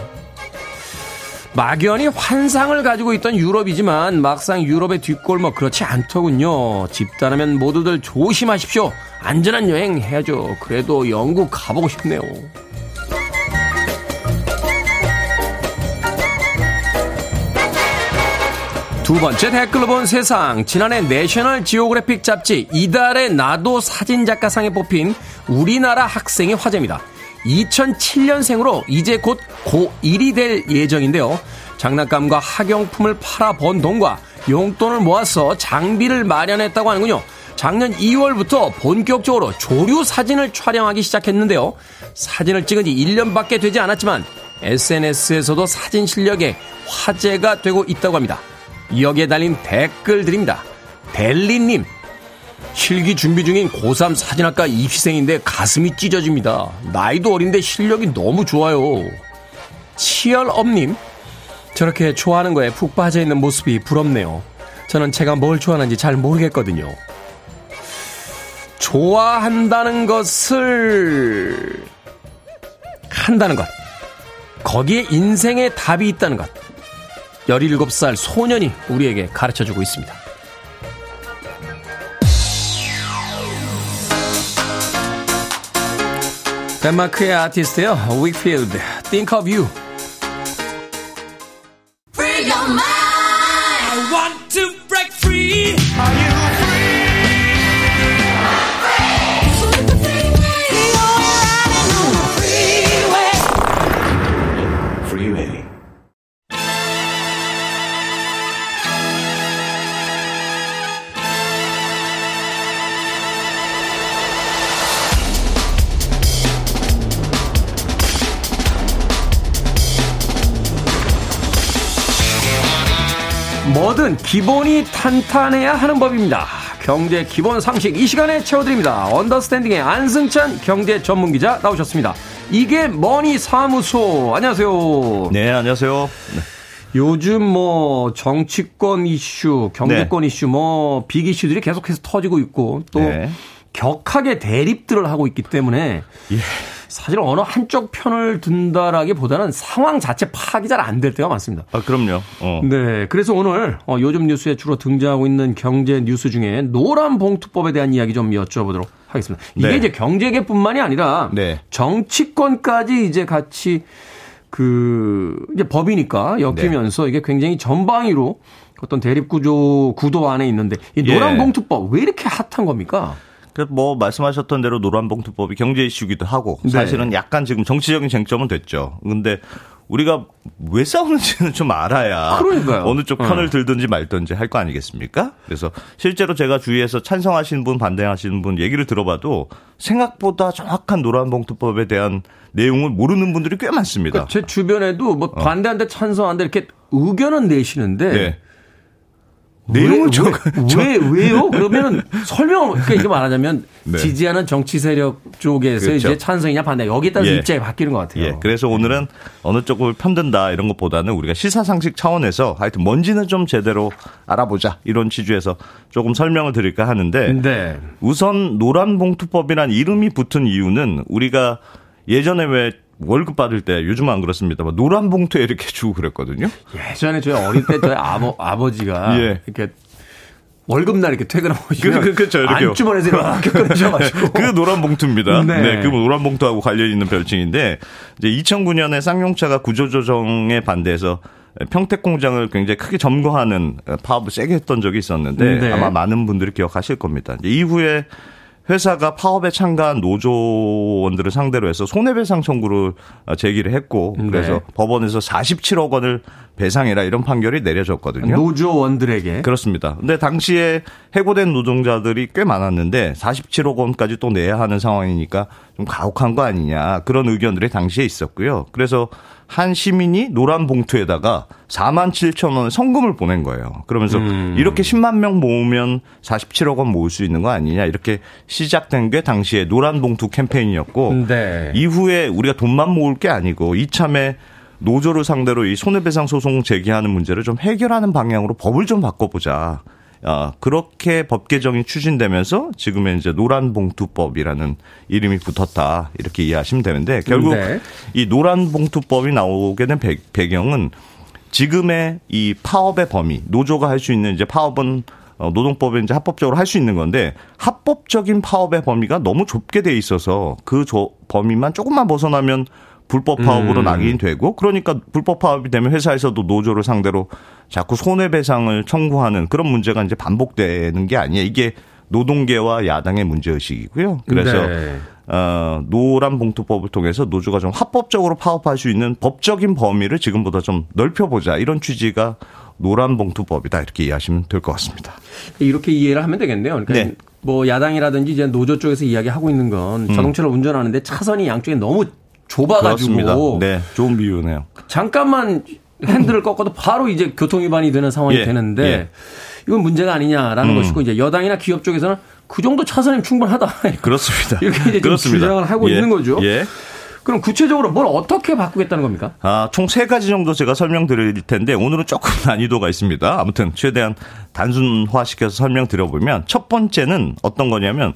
막연히 환상을 가지고 있던 유럽이지만 막상 유럽의 뒷골목 그렇지 않더군요. 집단하면 모두들 조심하십시오. 안전한 여행 해야죠. 그래도 영국 가보고 싶네요. 두 번째 댓글로 본 세상. 지난해 내셔널 지오그래픽 잡지 이달의 나도 사진작가상에 뽑힌 우리나라 학생이 화제입니다. 2007년생으로 이제 곧 고1이 될 예정인데요. 장난감과 학용품을 팔아 번 돈과 용돈을 모아서 장비를 마련했다고 하는군요. 작년 2월부터 본격적으로 조류 사진을 촬영하기 시작했는데요. 사진을 찍은 지 1년밖에 되지 않았지만 SNS에서도 사진 실력에 화제가 되고 있다고 합니다. 여기에 달린 댓글들입니다. 벨리님, 실기 준비 중인 고3 사진학과 입시생인데 가슴이 찢어집니다. 나이도 어린데 실력이 너무 좋아요. 치열업님, 저렇게 좋아하는 거에 푹 빠져 있는 모습이 부럽네요. 저는 제가 뭘 좋아하는지 잘 모르겠거든요. 좋아한다는 것을 한다는 것. 거기에 인생의 답이 있다는 것. 17살 소년이 우리에게 가르쳐 주고 있습니다. 덴마크의 아티스트요. 윅필드, Think of You. 뭐든 기본이 탄탄해야 하는 법입니다. 경제 기본 상식 이 시간에 채워드립니다. 언더스탠딩의 안승찬 경제 전문 기자 나오셨습니다. 이게 머니 사무소 안녕하세요. 네 안녕하세요. 네. 요즘 뭐 정치권 이슈, 경제권 네. 이슈, 뭐 빅 이슈들이 계속해서 터지고 있고 또 네. 격하게 대립들을 하고 있기 때문에 예. 사실 어느 한쪽 편을 든다라기보다는 상황 자체 파악이 잘 안 될 때가 많습니다. 아, 그럼요. 어. 네. 그래서 오늘 어, 요즘 뉴스에 주로 등장하고 있는 경제 뉴스 중에 노란 봉투법에 대한 이야기 좀 여쭤보도록 하겠습니다. 이게 네. 이제 경제계뿐만이 아니라 네. 정치권까지 이제 같이 그 이제 법이니까 엮이면서 네. 이게 굉장히 전방위로 어떤 대립 구조 구도 안에 있는데 이 노란 예. 봉투법 왜 이렇게 핫한 겁니까? 그뭐 말씀하셨던 대로 노란봉투법이 경제 이슈기도 하고 네. 사실은 네. 약간 지금 정치적인 쟁점은 됐죠. 근데 우리가 왜 싸우는지는 좀 알아야 그러니까요. 어느 쪽 편을 어. 들든지 말든지 할 거 아니겠습니까? 그래서 실제로 제가 주위에서 찬성하시는 분, 반대하시는 분 얘기를 들어봐도 생각보다 정확한 노란봉투법에 대한 내용을 모르는 분들이 꽤 많습니다. 그러니까 제 주변에도 뭐 어. 반대한데 찬성한데 이렇게 의견은 내시는데 네. 내용을 [laughs] 저, 왜, 왜, 왜 요? 그러면은 설명을, 그러니까 이게 말하자면 [laughs] 네. 지지하는 정치 세력 쪽에서 그렇죠. 이제 찬성이냐 반대 여기에 따라서 예. 입장이 바뀌는 것 같아요. 예. 그래서 오늘은 어느 쪽을 편든다 이런 것보다는 우리가 시사상식 차원에서 하여튼 뭔지는 좀 제대로 알아보자 이런 취지에서 조금 설명을 드릴까 하는데 네. 우선 노란봉투법이란 이름이 붙은 이유는 우리가 예전에 왜 월급 받을 때 요즘은 안 그렇습니다만 노란 봉투에 이렇게 주고 그랬거든요. 예전에 저희 어릴 때 저희 아버, 아버지가 [laughs] 예. 이렇게 월급날 이렇게 퇴근하고 오시면 그, 그, 그렇죠. 안주머니에서 이렇게 [laughs] 꺼내셔가지고 그 노란 봉투입니다. 네. 네. 그 노란 봉투하고 관련 있는 별칭인데 이제 2009년에 쌍용차가 구조조정에 반대해서 평택 공장을 굉장히 크게 점거하는 파업을 세게 했던 적이 있었는데 네. 아마 많은 분들이 기억하실 겁니다. 이제 이후에 회사가 파업에 참가한 노조원들을 상대로 해서 손해배상 청구를 제기를 했고 그래서 네. 법원에서 47억 원을 배상해라 이런 판결이 내려졌거든요. 노조원들에게 그렇습니다. 근데 당시에 해고된 노동자들이 꽤 많았는데 47억 원까지 또 내야 하는 상황이니까 좀 가혹한 거 아니냐 그런 의견들이 당시에 있었고요. 그래서 한 시민이 노란 봉투에다가 4만 7천 원의 성금을 보낸 거예요. 그러면서 이렇게 10만 명 모으면 47억 원 모을 수 있는 거 아니냐 이렇게 시작된 게 당시에 노란 봉투 캠페인이었고 네. 이후에 우리가 돈만 모을 게 아니고 이참에 노조를 상대로 이 손해배상 소송 제기하는 문제를 좀 해결하는 방향으로 법을 좀 바꿔보자. 아, 그렇게 법 개정이 추진되면서 지금의 이제 노란봉투법이라는 이름이 붙었다. 이렇게 이해하시면 되는데 결국 네. 이 노란봉투법이 나오게 된 배, 배경은 지금의 이 파업의 범위, 노조가 할 수 있는 이제 파업은 어, 노동법에 이제 합법적으로 할 수 있는 건데 합법적인 파업의 범위가 너무 좁게 돼 있어서 그 조, 범위만 조금만 벗어나면 불법 파업으로 음. 낙인 되고 그러니까 불법 파업이 되면 회사에서도 노조를 상대로 자꾸 손해배상을 청구하는 그런 문제가 이제 반복되는 게 아니에요. 이게 노동계와 야당의 문제의식이고요. 그래서 네. 어, 노란 봉투법을 통해서 노조가 좀 합법적으로 파업할 수 있는 법적인 범위를 지금보다 좀 넓혀보자 이런 취지가 노란 봉투법이다 이렇게 이해하시면 될 것 같습니다. 이렇게 이해를 하면 되겠네요. 그러니까 네. 뭐 야당이라든지 이제 노조 쪽에서 이야기하고 있는 건 자동차를 운전하는데 차선이 양쪽에 너무 좁아가지고. 네, 좋은 비유네요. 잠깐만 핸들을 꺾어도 바로 이제 교통 위반이 되는 상황이 예, 되는데 예. 이건 문제가 아니냐라는 음. 것이고 이제 여당이나 기업 쪽에서는 그 정도 차선이면 충분하다. [laughs] 그렇습니다. 이렇게 이제 좀 그렇습니다. 주장을 하고 예, 있는 거죠. 예. 그럼 구체적으로 뭘 어떻게 바꾸겠다는 겁니까? 아, 총 세 가지 정도 제가 설명드릴 텐데 오늘은 조금 [laughs] 난이도가 있습니다. 아무튼 최대한 단순화시켜서 설명드려 보면 첫 번째는 어떤 거냐면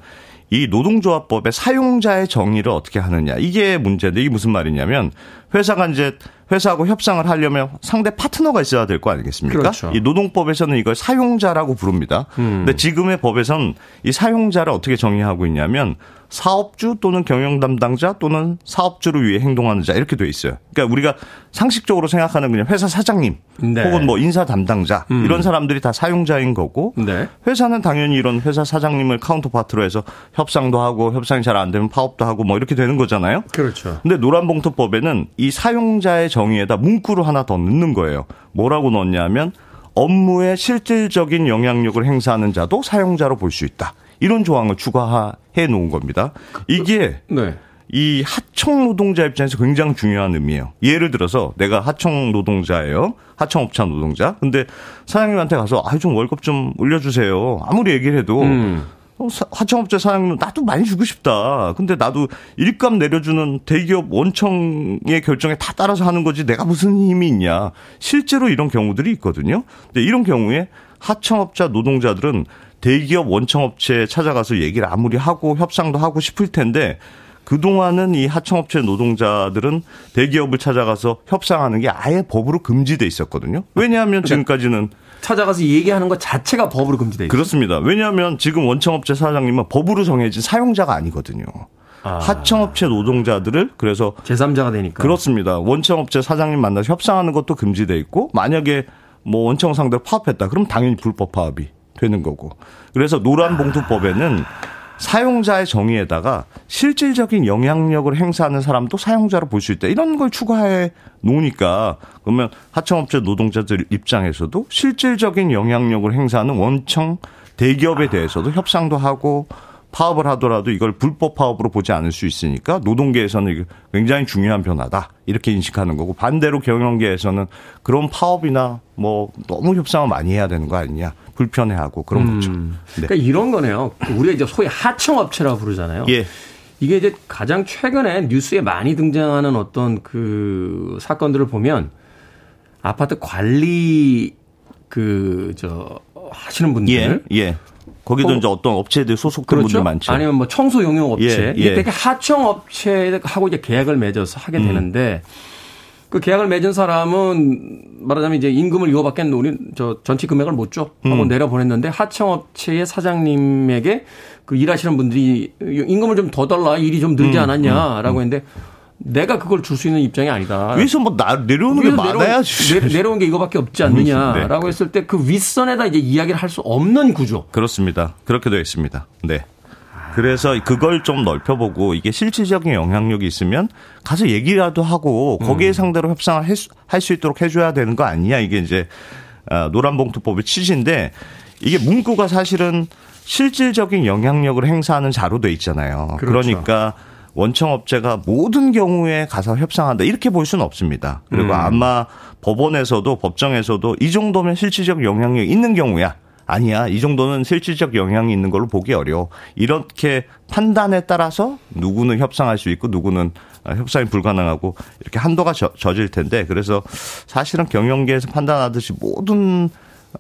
이 노동조합법의 사용자의 정의를 어떻게 하느냐 이게 문제인데 이게 무슨 말이냐면 회사가 이제 회사하고 협상을 하려면 상대 파트너가 있어야 될 거 아니겠습니까? 그렇죠. 이 노동법에서는 이걸 사용자라고 부릅니다. 근데 지금의 법에선 이 사용자를 어떻게 정의하고 있냐면 사업주 또는 경영 담당자 또는 사업주를 위해 행동하는 자 이렇게 돼 있어요. 그러니까 우리가 상식적으로 생각하는 그냥 회사 사장님 네. 혹은 뭐 인사 담당자 이런 사람들이 다 사용자인 거고 네. 회사는 당연히 이런 회사 사장님을 카운터파트로 해서 협상도 하고 협상이 잘 안 되면 파업도 하고 뭐 이렇게 되는 거잖아요. 그렇죠. 근데 노란봉투법에는 이 사용자의 정의에다 문구를 하나 더 넣는 거예요. 뭐라고 넣냐면 업무에 실질적인 영향력을 행사하는 자도 사용자로 볼 수 있다. 이런 조항을 추가해 놓은 겁니다. 이게 네. 이 하청 노동자 입장에서 굉장히 중요한 의미예요. 예를 들어서 내가 하청 노동자예요. 하청업체 노동자. 근데 사장님한테 가서 아 좀 월급 좀 올려주세요. 아무리 얘기를 해도 음. 어, 사- 하청업체 사장님 나도 많이 주고 싶다. 근데 나도 일감 내려주는 대기업 원청의 결정에 다 따라서 하는 거지 내가 무슨 힘이 있냐. 실제로 이런 경우들이 있거든요. 근데 이런 경우에 하청업자 노동자들은 대기업 원청업체에 찾아가서 얘기를 아무리 하고 협상도 하고 싶을 텐데 그동안은 이 하청업체 노동자들은 대기업을 찾아가서 협상하는 게 아예 법으로 금지돼 있었거든요. 왜냐하면 지금까지는 찾아가서 얘기하는 것 자체가 법으로 금지돼 있어요. 그렇습니다. 왜냐하면 지금 원청업체 사장님은 법으로 정해진 사용자가 아니거든요. 하청업체 노동자들을 그래서 제3자가 되니까. 그렇습니다. 원청업체 사장님 만나서 협상하는 것도 금지돼 있고 만약에 뭐 원청 상대로 파업했다. 그럼 당연히 불법 파업이 되는 거고. 그래서 노란봉투법에는 사용자의 정의에다가 실질적인 영향력을 행사하는 사람도 사용자로 볼 수 있다. 이런 걸 추가해 놓으니까 그러면 하청업체 노동자들 입장에서도 실질적인 영향력을 행사하는 원청 대기업에 대해서도 협상도 하고 파업을 하더라도 이걸 불법 파업으로 보지 않을 수 있으니까 노동계에서는 굉장히 중요한 변화다 이렇게 인식하는 거고 반대로 경영계에서는 그런 파업이나 뭐 너무 협상을 많이 해야 되는 거 아니냐 불편해하고 그런 거죠. 네. 그러니까 이런 거네요. 우리가 이제 소위 하청업체라고 부르잖아요. 예. 이게 이제 가장 최근에 뉴스에 많이 등장하는 어떤 그 사건들을 보면 아파트 관리 그 저 하시는 분들 예. 예. 거기도 어, 이제 어떤 업체들 소속된 분들 많죠. 아니면 뭐 청소 용역 업체 예, 예. 되게 하청 업체하고 이제 계약을 맺어서 하게 음. 되는데 그 계약을 맺은 사람은 말하자면 이제 임금을 이거밖에 우리 저 전체 금액을 못 줘 하고 음. 내려 보냈는데 하청 업체의 사장님에게 그 일하시는 분들이 임금을 좀 더 달라 일이 좀 음, 늘지 않았냐라고 했는데 내가 그걸 줄 수 있는 입장이 아니다. 위에서 뭐 나, 내려오는 게 위에서 많아야지. 내려, 내려온 게 이거밖에 없지 않느냐라고 네. 했을 때 그 윗선에다 이제 이야기를 할 수 없는 구조. 그렇습니다. 그렇게 되어 있습니다. 네. 그래서 그걸 좀 넓혀보고 이게 실질적인 영향력이 있으면 가서 얘기라도 하고 거기에 상대로 협상을 할 수 있도록 해줘야 되는 거 아니냐 이게 이제 아, 노란봉투법의 취지인데 이게 문구가 사실은 실질적인 영향력을 행사하는 자로 돼 있잖아요. 그 그렇죠. 러니까 원청업체가 모든 경우에 가서 협상한다 이렇게 볼 수는 없습니다. 그리고 아마 법원에서도 법정에서도 이 정도면 실질적 영향력이 있는 경우야. 아니야. 이 정도는 실질적 영향이 있는 걸로 보기 어려워. 이렇게 판단에 따라서 누구는 협상할 수 있고 누구는 아, 협상이 불가능하고 이렇게 한도가 져, 질 텐데 그래서 사실은 경영계에서 판단하듯이 모든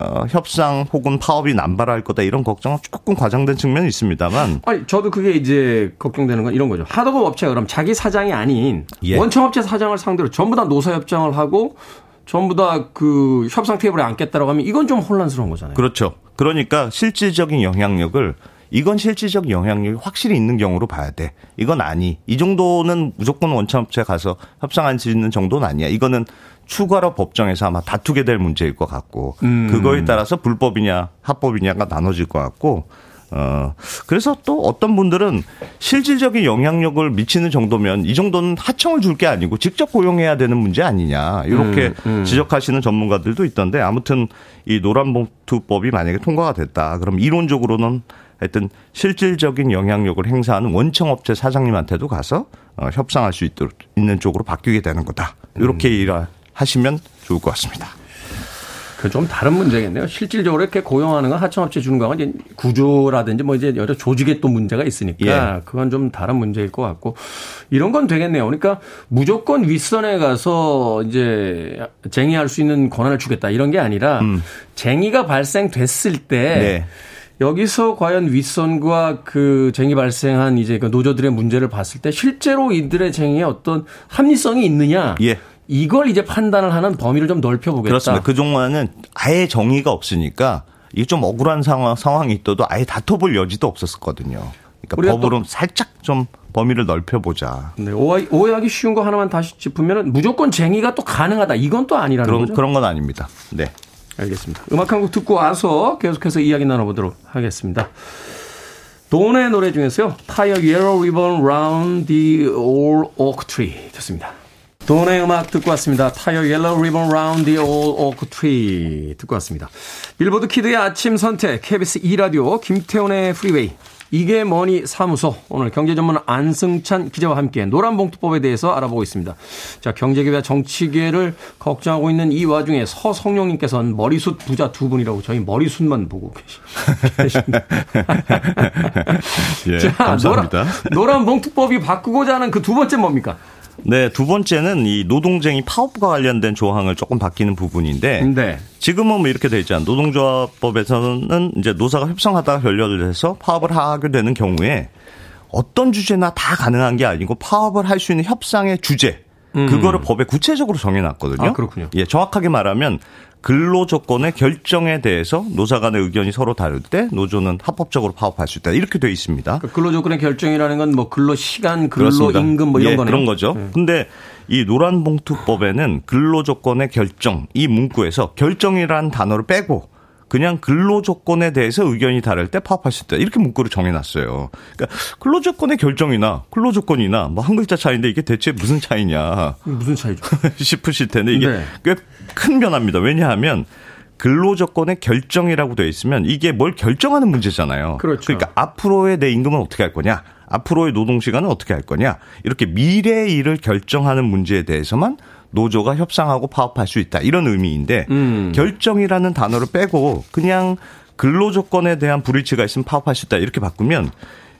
어, 협상 혹은 파업이 남발할 거다 이런 걱정은 조금 과장된 측면이 있습니다만 아니 저도 그게 이제 걱정되는 건 이런 거죠. 하도급 업체가 그럼 자기 사장이 아닌 예. 원청업체 사장을 상대로 전부 다 노사 협정을 하고 전부 다 그 협상 테이블에 앉겠다라고 하면 이건 좀 혼란스러운 거잖아요. 그렇죠. 그러니까 실질적인 영향력을 이건 실질적 영향력이 확실히 있는 경우로 봐야 돼. 이건 아니. 이 정도는 무조건 원천업체 가서 협상할 수 있는 정도는 아니야. 이거는 추가로 법정에서 아마 다투게 될 문제일 것 같고 그거에 따라서 불법이냐 합법이냐가 나눠질 것 같고 어 그래서 또 어떤 분들은 실질적인 영향력을 미치는 정도면 이 정도는 하청을 줄 게 아니고 직접 고용해야 되는 문제 아니냐 이렇게 지적하시는 전문가들도 있던데 아무튼 이 노란봉투법이 만약에 통과가 됐다 그럼 이론적으로는 하여튼 실질적인 영향력을 행사하는 원청업체 사장님한테도 가서 어, 협상할 수 있도록 있는 쪽으로 바뀌게 되는 거다 이렇게 일하시면 좋을 것 같습니다. 그좀 다른 문제겠네요. 실질적으로 이렇게 고용하는 건 하청업체 주는 거는 이제 구조라든지 뭐 이제 여러 조직에 또 문제가 있으니까 예. 그건 좀 다른 문제일 것 같고 이런 건 되겠네요. 그러니까 무조건 윗선에 가서 이제 쟁의할 수 있는 권한을 주겠다 이런 게 아니라 쟁의가 발생됐을 때 음. 네. 여기서 과연 윗선과 그 쟁의 발생한 이제 그 노조들의 문제를 봤을 때 실제로 이들의 쟁의에 어떤 합리성이 있느냐 예. 이걸 이제 판단을 하는 범위를 좀 넓혀보겠다. 그렇습니다. 그 종만은 아예 정의가 없으니까 이게 좀 억울한 상황, 상황이 있어도 아예 다퉈볼 여지도 없었거든요. 그러니까 법으로 살짝 좀 범위를 넓혀보자. 네, 오해, 오해하기 쉬운 거 하나만 다시 짚으면 무조건 쟁의가 또 가능하다. 이건 또 아니라는 그런, 거죠. 그런 건 아닙니다. 네. 알겠습니다. 음악 한 곡 듣고 와서 계속해서 이야기 나눠보도록 하겠습니다. 돈의 노래 중에서요. A yellow ribbon tree. 좋습니다. 돈의 음악 듣고 왔습니다. Yellow ribbon round the old oak tree. 듣고 왔습니다. 빌보드 키드의 아침 선택, KBS 2라디오, 김태훈의 프리웨이. 이게 뭐니 사무소. 오늘 경제 전문 안승찬 기자와 함께 노란 봉투법에 대해서 알아보고 있습니다. 자, 경제계와 정치계를 걱정하고 있는 이 와중에 서성룡님께서는 머리숱 부자 두 분이라고 저희 머리숱만 보고 계시- 계십니다. [laughs] 예, 자, 감사합니다. 노란, 노란 봉투법이 바꾸고자 하는 그 두 번째 뭡니까? 네, 두 번째는 이 노동쟁이 파업과 관련된 조항을 조금 바뀌는 부분인데 네. 지금은 뭐 이렇게 돼 있잖아요. 노동조합법에서는 이제 노사가 협상하다가 결렬을 해서 파업을 하게 되는 경우에 어떤 주제나 다 가능한 게 아니고 파업을 할 수 있는 협상의 주제 그거를 법에 구체적으로 정해놨거든요. 음. 아, 그렇군요. 예, 정확하게 말하면 근로 조건의 결정에 대해서 노사 간의 의견이 서로 다를 때 노조는 합법적으로 파업할 수 있다. 이렇게 돼 있습니다. 그 근로 조건의 결정이라는 건 뭐 근로 시간, 그렇습니다. 근로임금 뭐 이런 예, 거네요. 그런 거죠. 근데 이 노란봉투법에는 근로 조건의 결정 이 문구에서 결정이라는 단어를 빼고 그냥 근로 조건에 대해서 의견이 다를 때 파업할 수 있다. 이렇게 문구를 정해놨어요. 그러니까 근로 조건의 결정이나 근로 조건이나 뭐 한 글자 차이인데 이게 대체 무슨 차이냐 무슨 차이죠? [laughs] 싶으실 텐데 이게 네. 꽤큰 변화입니다. 왜냐하면 근로조건의 결정이라고 되어 있으면 이게 뭘 결정하는 문제잖아요. 그렇죠. 그러니까 앞으로의 내 임금은 어떻게 할 거냐? 앞으로의 노동 시간은 어떻게 할 거냐? 이렇게 미래의 일을 결정하는 문제에 대해서만 노조가 협상하고 파업할 수 있다. 이런 의미인데 음. 결정이라는 단어를 빼고 그냥 근로 조건에 대한 불일치가 있으면 파업할 수 있다. 이렇게 바꾸면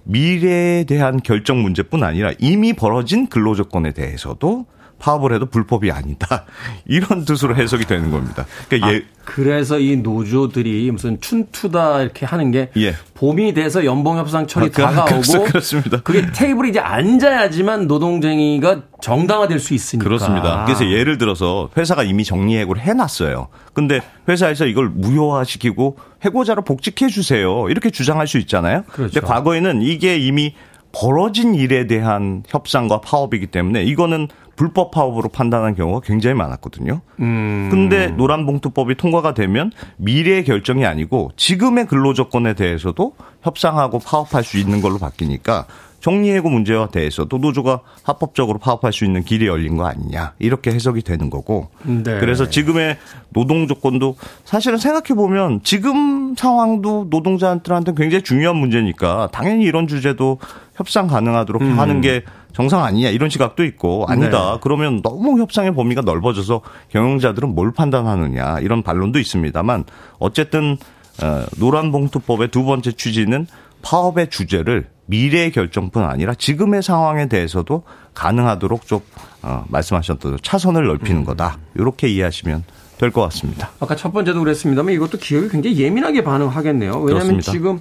미래에 대한 결정 문제뿐 아니라 이미 벌어진 근로 조건에 대해서도 파업을 해도 불법이 아니다. [laughs] 이런 뜻으로 해석이 되는 겁니다. 그러니까 아, 예, 그래서 이 노조들이 무슨 춘투다 이렇게 하는 게 예. 봄이 돼서 연봉 협상 철이 아, 그- 다가오고 그렇- 그렇습니다. 그게 테이블에 이제 앉아야지만 노동쟁이가 정당화될 수 있으니까. 그렇습니다. 그래서 예를 들어서 회사가 이미 정리 해고를 해놨어요. 근데 회사에서 이걸 무효화시키고 해고자로 복직해 주세요. 이렇게 주장할 수 있잖아요. 그렇죠. 근데 과거에는 이게 이미 벌어진 일에 대한 협상과 파업이기 때문에 이거는 불법 파업으로 판단한 경우가 굉장히 많았거든요. 음. 근데 노란봉투법이 통과가 되면 미래의 결정이 아니고 지금의 근로조건에 대해서도 협상하고 파업할 수 있는 걸로 바뀌니까 정리해고 문제와 대해서도 노조가 합법적으로 파업할 수 있는 길이 열린 거 아니냐 이렇게 해석이 되는 거고 네. 그래서 지금의 노동 조건도 사실은 생각해 보면 지금 상황도 노동자들한테 굉장히 중요한 문제니까 당연히 이런 주제도 협상 가능하도록 하는 게 정상 아니냐 이런 시각도 있고 아니다 네. 그러면 너무 협상의 범위가 넓어져서 경영자들은 뭘 판단하느냐 이런 반론도 있습니다만 어쨌든 어, 노란 봉투법의 두 번째 취지는 파업의 주제를 미래의 결정뿐 아니라 지금의 상황에 대해서도 가능하도록 좀 어, 말씀하셨던 차선을 넓히는 거다 이렇게 이해하시면 될 것 같습니다. 아까 첫 번째도 그랬습니다만 이것도 기업이 굉장히 예민하게 반응하겠네요. 왜냐하면 그렇습니다. 지금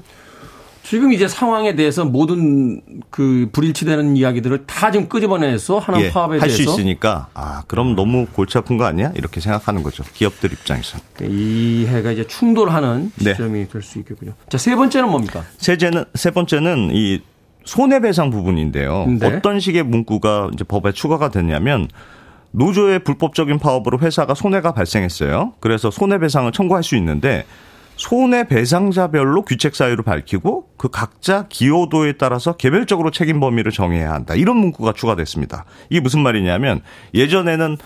지금 이제 상황에 대해서 모든 그 불일치되는 이야기들을 다 지금 끄집어내서 하는 예, 파업에 할수 대해서 있으니까 아 그럼 너무 골치 아픈 거 아니야 이렇게 생각하는 거죠 기업들 입장에서. 이 해가 이제 충돌하는 네. 시점이 될수 있겠군요. 자, 세 번째는 뭡니까? 세제는 세 번째는 이 손해배상 부분인데요. 네. 어떤 식의 문구가 이제 법에 추가가 됐냐면 노조의 불법적인 파업으로 회사가 손해가 발생했어요. 그래서 손해배상을 청구할 수 있는데 손해배상자별로 귀책 사유를 밝히고 그 각자 기여도에 따라서 개별적으로 책임 범위를 정해야 한다. 이런 문구가 추가됐습니다. 이게 무슨 말이냐면 예전에는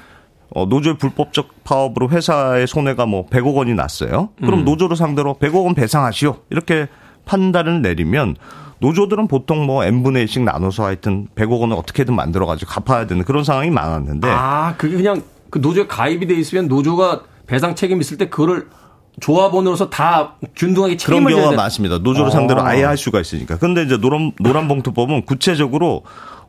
어, 노조의 불법적 파업으로 회사의 손해가 뭐 100억 원이 났어요. 그럼 노조를 상대로 100억 원 배상하시오. 이렇게 판단을 내리면 노조들은 보통 뭐 n분의 1씩 나눠서 하여튼 100억 원을 어떻게든 만들어가지고 갚아야 되는 그런 상황이 많았는데 아, 그게 그냥 그 노조에 가입이 돼 있으면 노조가 배상 책임 있을 때 그거를 조합원으로서 다 균등하게 그런 책임을 져야 경우가 돼. 많습니다. 노조를 아. 상대로 아예 할 수가 있으니까. 근데 이제 노란, 노란 봉투법은 구체적으로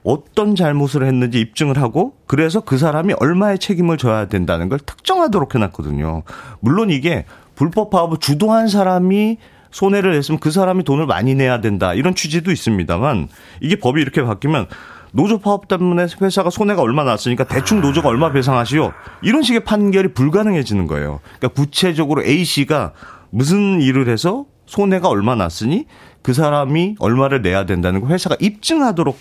어떤 잘못을 했는지 입증을 하고 그래서 그 사람이 얼마의 책임을 져야 된다는 걸 특정하도록 해놨거든요. 물론 이게 불법 파업을 주도한 사람이 손해를 냈으면 그 사람이 돈을 많이 내야 된다 이런 취지도 있습니다만 이게 법이 이렇게 바뀌면 노조 파업 때문에 회사가 손해가 얼마 났으니까 대충 노조가 얼마 배상하시오 이런 식의 판결이 불가능해지는 거예요. 그러니까 구체적으로 A 씨가 무슨 일을 해서 손해가 얼마 났으니 그 사람이 얼마를 내야 된다는 걸 회사가 입증하도록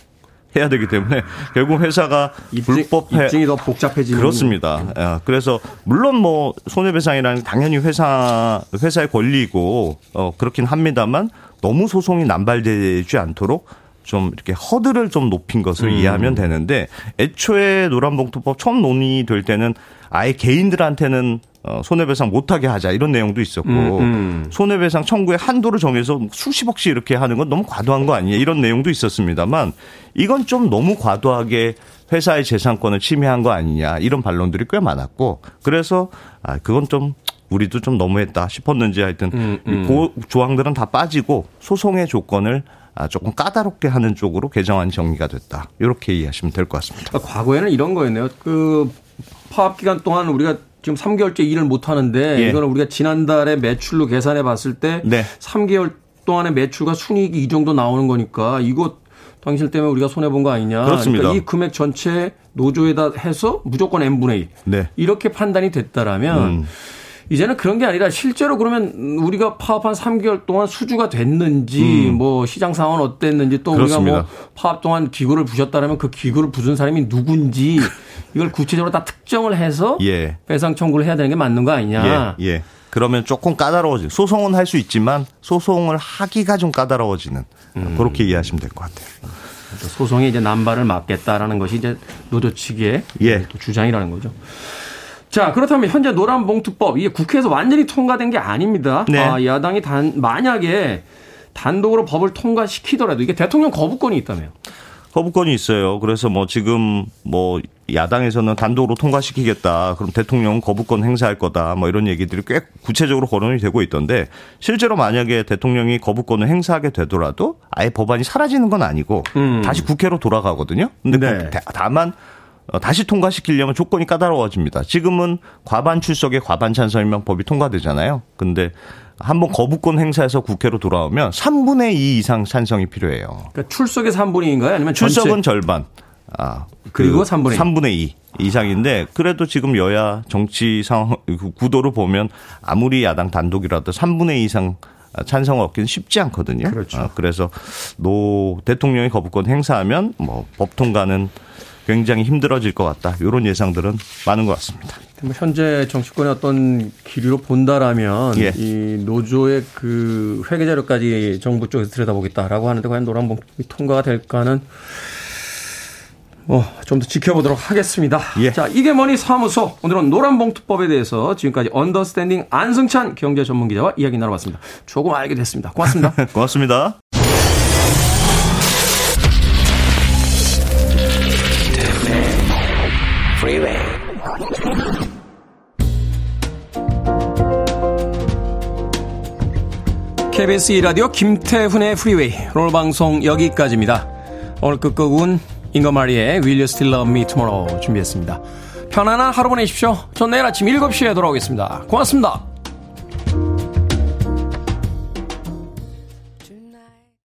해야 되기 때문에 결국 회사가 입증, 불법 해 입증이 더 복잡해지는 그렇습니다. 아, 그래서 물론 뭐 손해배상이라는 게 당연히 회사 회사의 권리고 어 그렇긴 합니다만 너무 소송이 남발되지 않도록 좀 이렇게 허들을 좀 높인 것을 음. 이해하면 되는데 애초에 노란봉투법 처음 논의될 때는 아예 개인들한테는 어, 손해배상 못하게 하자 이런 내용도 있었고 음, 손해배상 청구의 한도를 정해서 수십억씩 이렇게 하는 건 너무 과도한 거 아니냐 이런 내용도 있었습니다만 이건 좀 너무 과도하게 회사의 재산권을 침해한 거 아니냐 이런 반론들이 꽤 많았고 그래서 아 그건 좀 우리도 좀 너무했다 싶었는지 하여튼 음, 이 고- 조항들은 다 빠지고 소송의 조건을 아, 조금 까다롭게 하는 쪽으로 개정안이 정리가 됐다. 이렇게 이해하시면 될 것 같습니다. 그러니까 과거에는 이런 거였네요. 그 파업 기간 동안 우리가 지금 3개월째 일을 못 하는데 예. 이거는 우리가 지난달에 매출로 계산해 봤을 때 네. 3개월 동안의 매출과 순이익이 이 정도 나오는 거니까 이거 당신 때문에 우리가 손해 본 거 아니냐. 그렇습니다. 러니까 이 금액 전체 노조에다 해서 무조건 n분의 1. 네. 이렇게 판단이 됐다라면 음. 이제는 그런 게 아니라 실제로 그러면 우리가 파업한 3개월 동안 수주가 됐는지 뭐 시장 상황은 어땠는지 또 음. 그렇습니다. 우리가 뭐 파업 동안 기구를 부셨다라면 그 기구를 부순 사람이 누군지 [laughs] 이걸 구체적으로 다 특정을 해서 예. 배상 청구를 해야 되는 게 맞는 거 아니냐. 예, 예. 그러면 조금 까다로워지. 소송은 할 수 있지만 소송을 하기가 좀 까다로워지는 음. 그렇게 이해하시면 될 것 같아요. 소송에 이제 남발을 막겠다라는 것이 이제 노조 측의 예. 또 주장이라는 거죠. 자, 그렇다면 현재 노란 봉투법 이게 국회에서 완전히 통과된 게 아닙니다. 네. 아, 야당이 단 만약에 단독으로 법을 통과시키더라도 이게 대통령 거부권이 있다며요. 거부권이 있어요. 그래서 뭐 지금 뭐 야당에서는 단독으로 통과시키겠다. 그럼 대통령은 거부권 행사할 거다. 뭐 이런 얘기들이 꽤 구체적으로 거론이 되고 있던데 실제로 만약에 대통령이 거부권을 행사하게 되더라도 아예 법안이 사라지는 건 아니고 음. 다시 국회로 돌아가거든요. 근데 네. 그- 다만 어, 다시 통과시키려면 조건이 까다로워집니다. 지금은 과반 출석에 과반 찬성이면 법이 통과되잖아요. 근데 한번 거부권 행사해서 국회로 돌아오면 3분의 2 이상 찬성이 필요해요. 그러니까 출석의 3분인가요? 아니면 전체? 출석은 절반. 아, 그리고 3분의 2. 3분의 2 이상인데 그래도 지금 여야 정치 상황 그 구도를 보면 아무리 야당 단독이라도 3분의 2 이상 찬성을 얻기는 쉽지 않거든요. 그렇죠. 아, 그래서 윤 대통령이 거부권 행사하면 뭐 법 통과는 굉장히 힘들어질 것 같다. 이런 예상들은 많은 것 같습니다. 뭐 현재 정치권의 어떤 기류로 본다라면 예. 이 노조의 그 회계 자료까지 정부 쪽에서 들여다보겠다라고 하는데 과연 노란봉투법이 통과가 될까는 뭐 좀 더 지켜보도록 하겠습니다. 예. 자, 이게 뭐니 사무소. 오늘은 노란봉투법에 대해서 지금까지 언더스탠딩 안승찬 경제 전문 기자와 이야기 나눠봤습니다. 조금 알게 됐습니다. 고맙습니다. [laughs] 고맙습니다. KBS 2라디오 김태훈의 프리웨이 오늘 방송 여기까지입니다. 오늘 끝곡은 잉거마리의 Will You Still Love Me Tomorrow 준비했습니다. 편안한 하루 보내십시오. 전 내일 아침 7시에 돌아오겠습니다. 고맙습니다.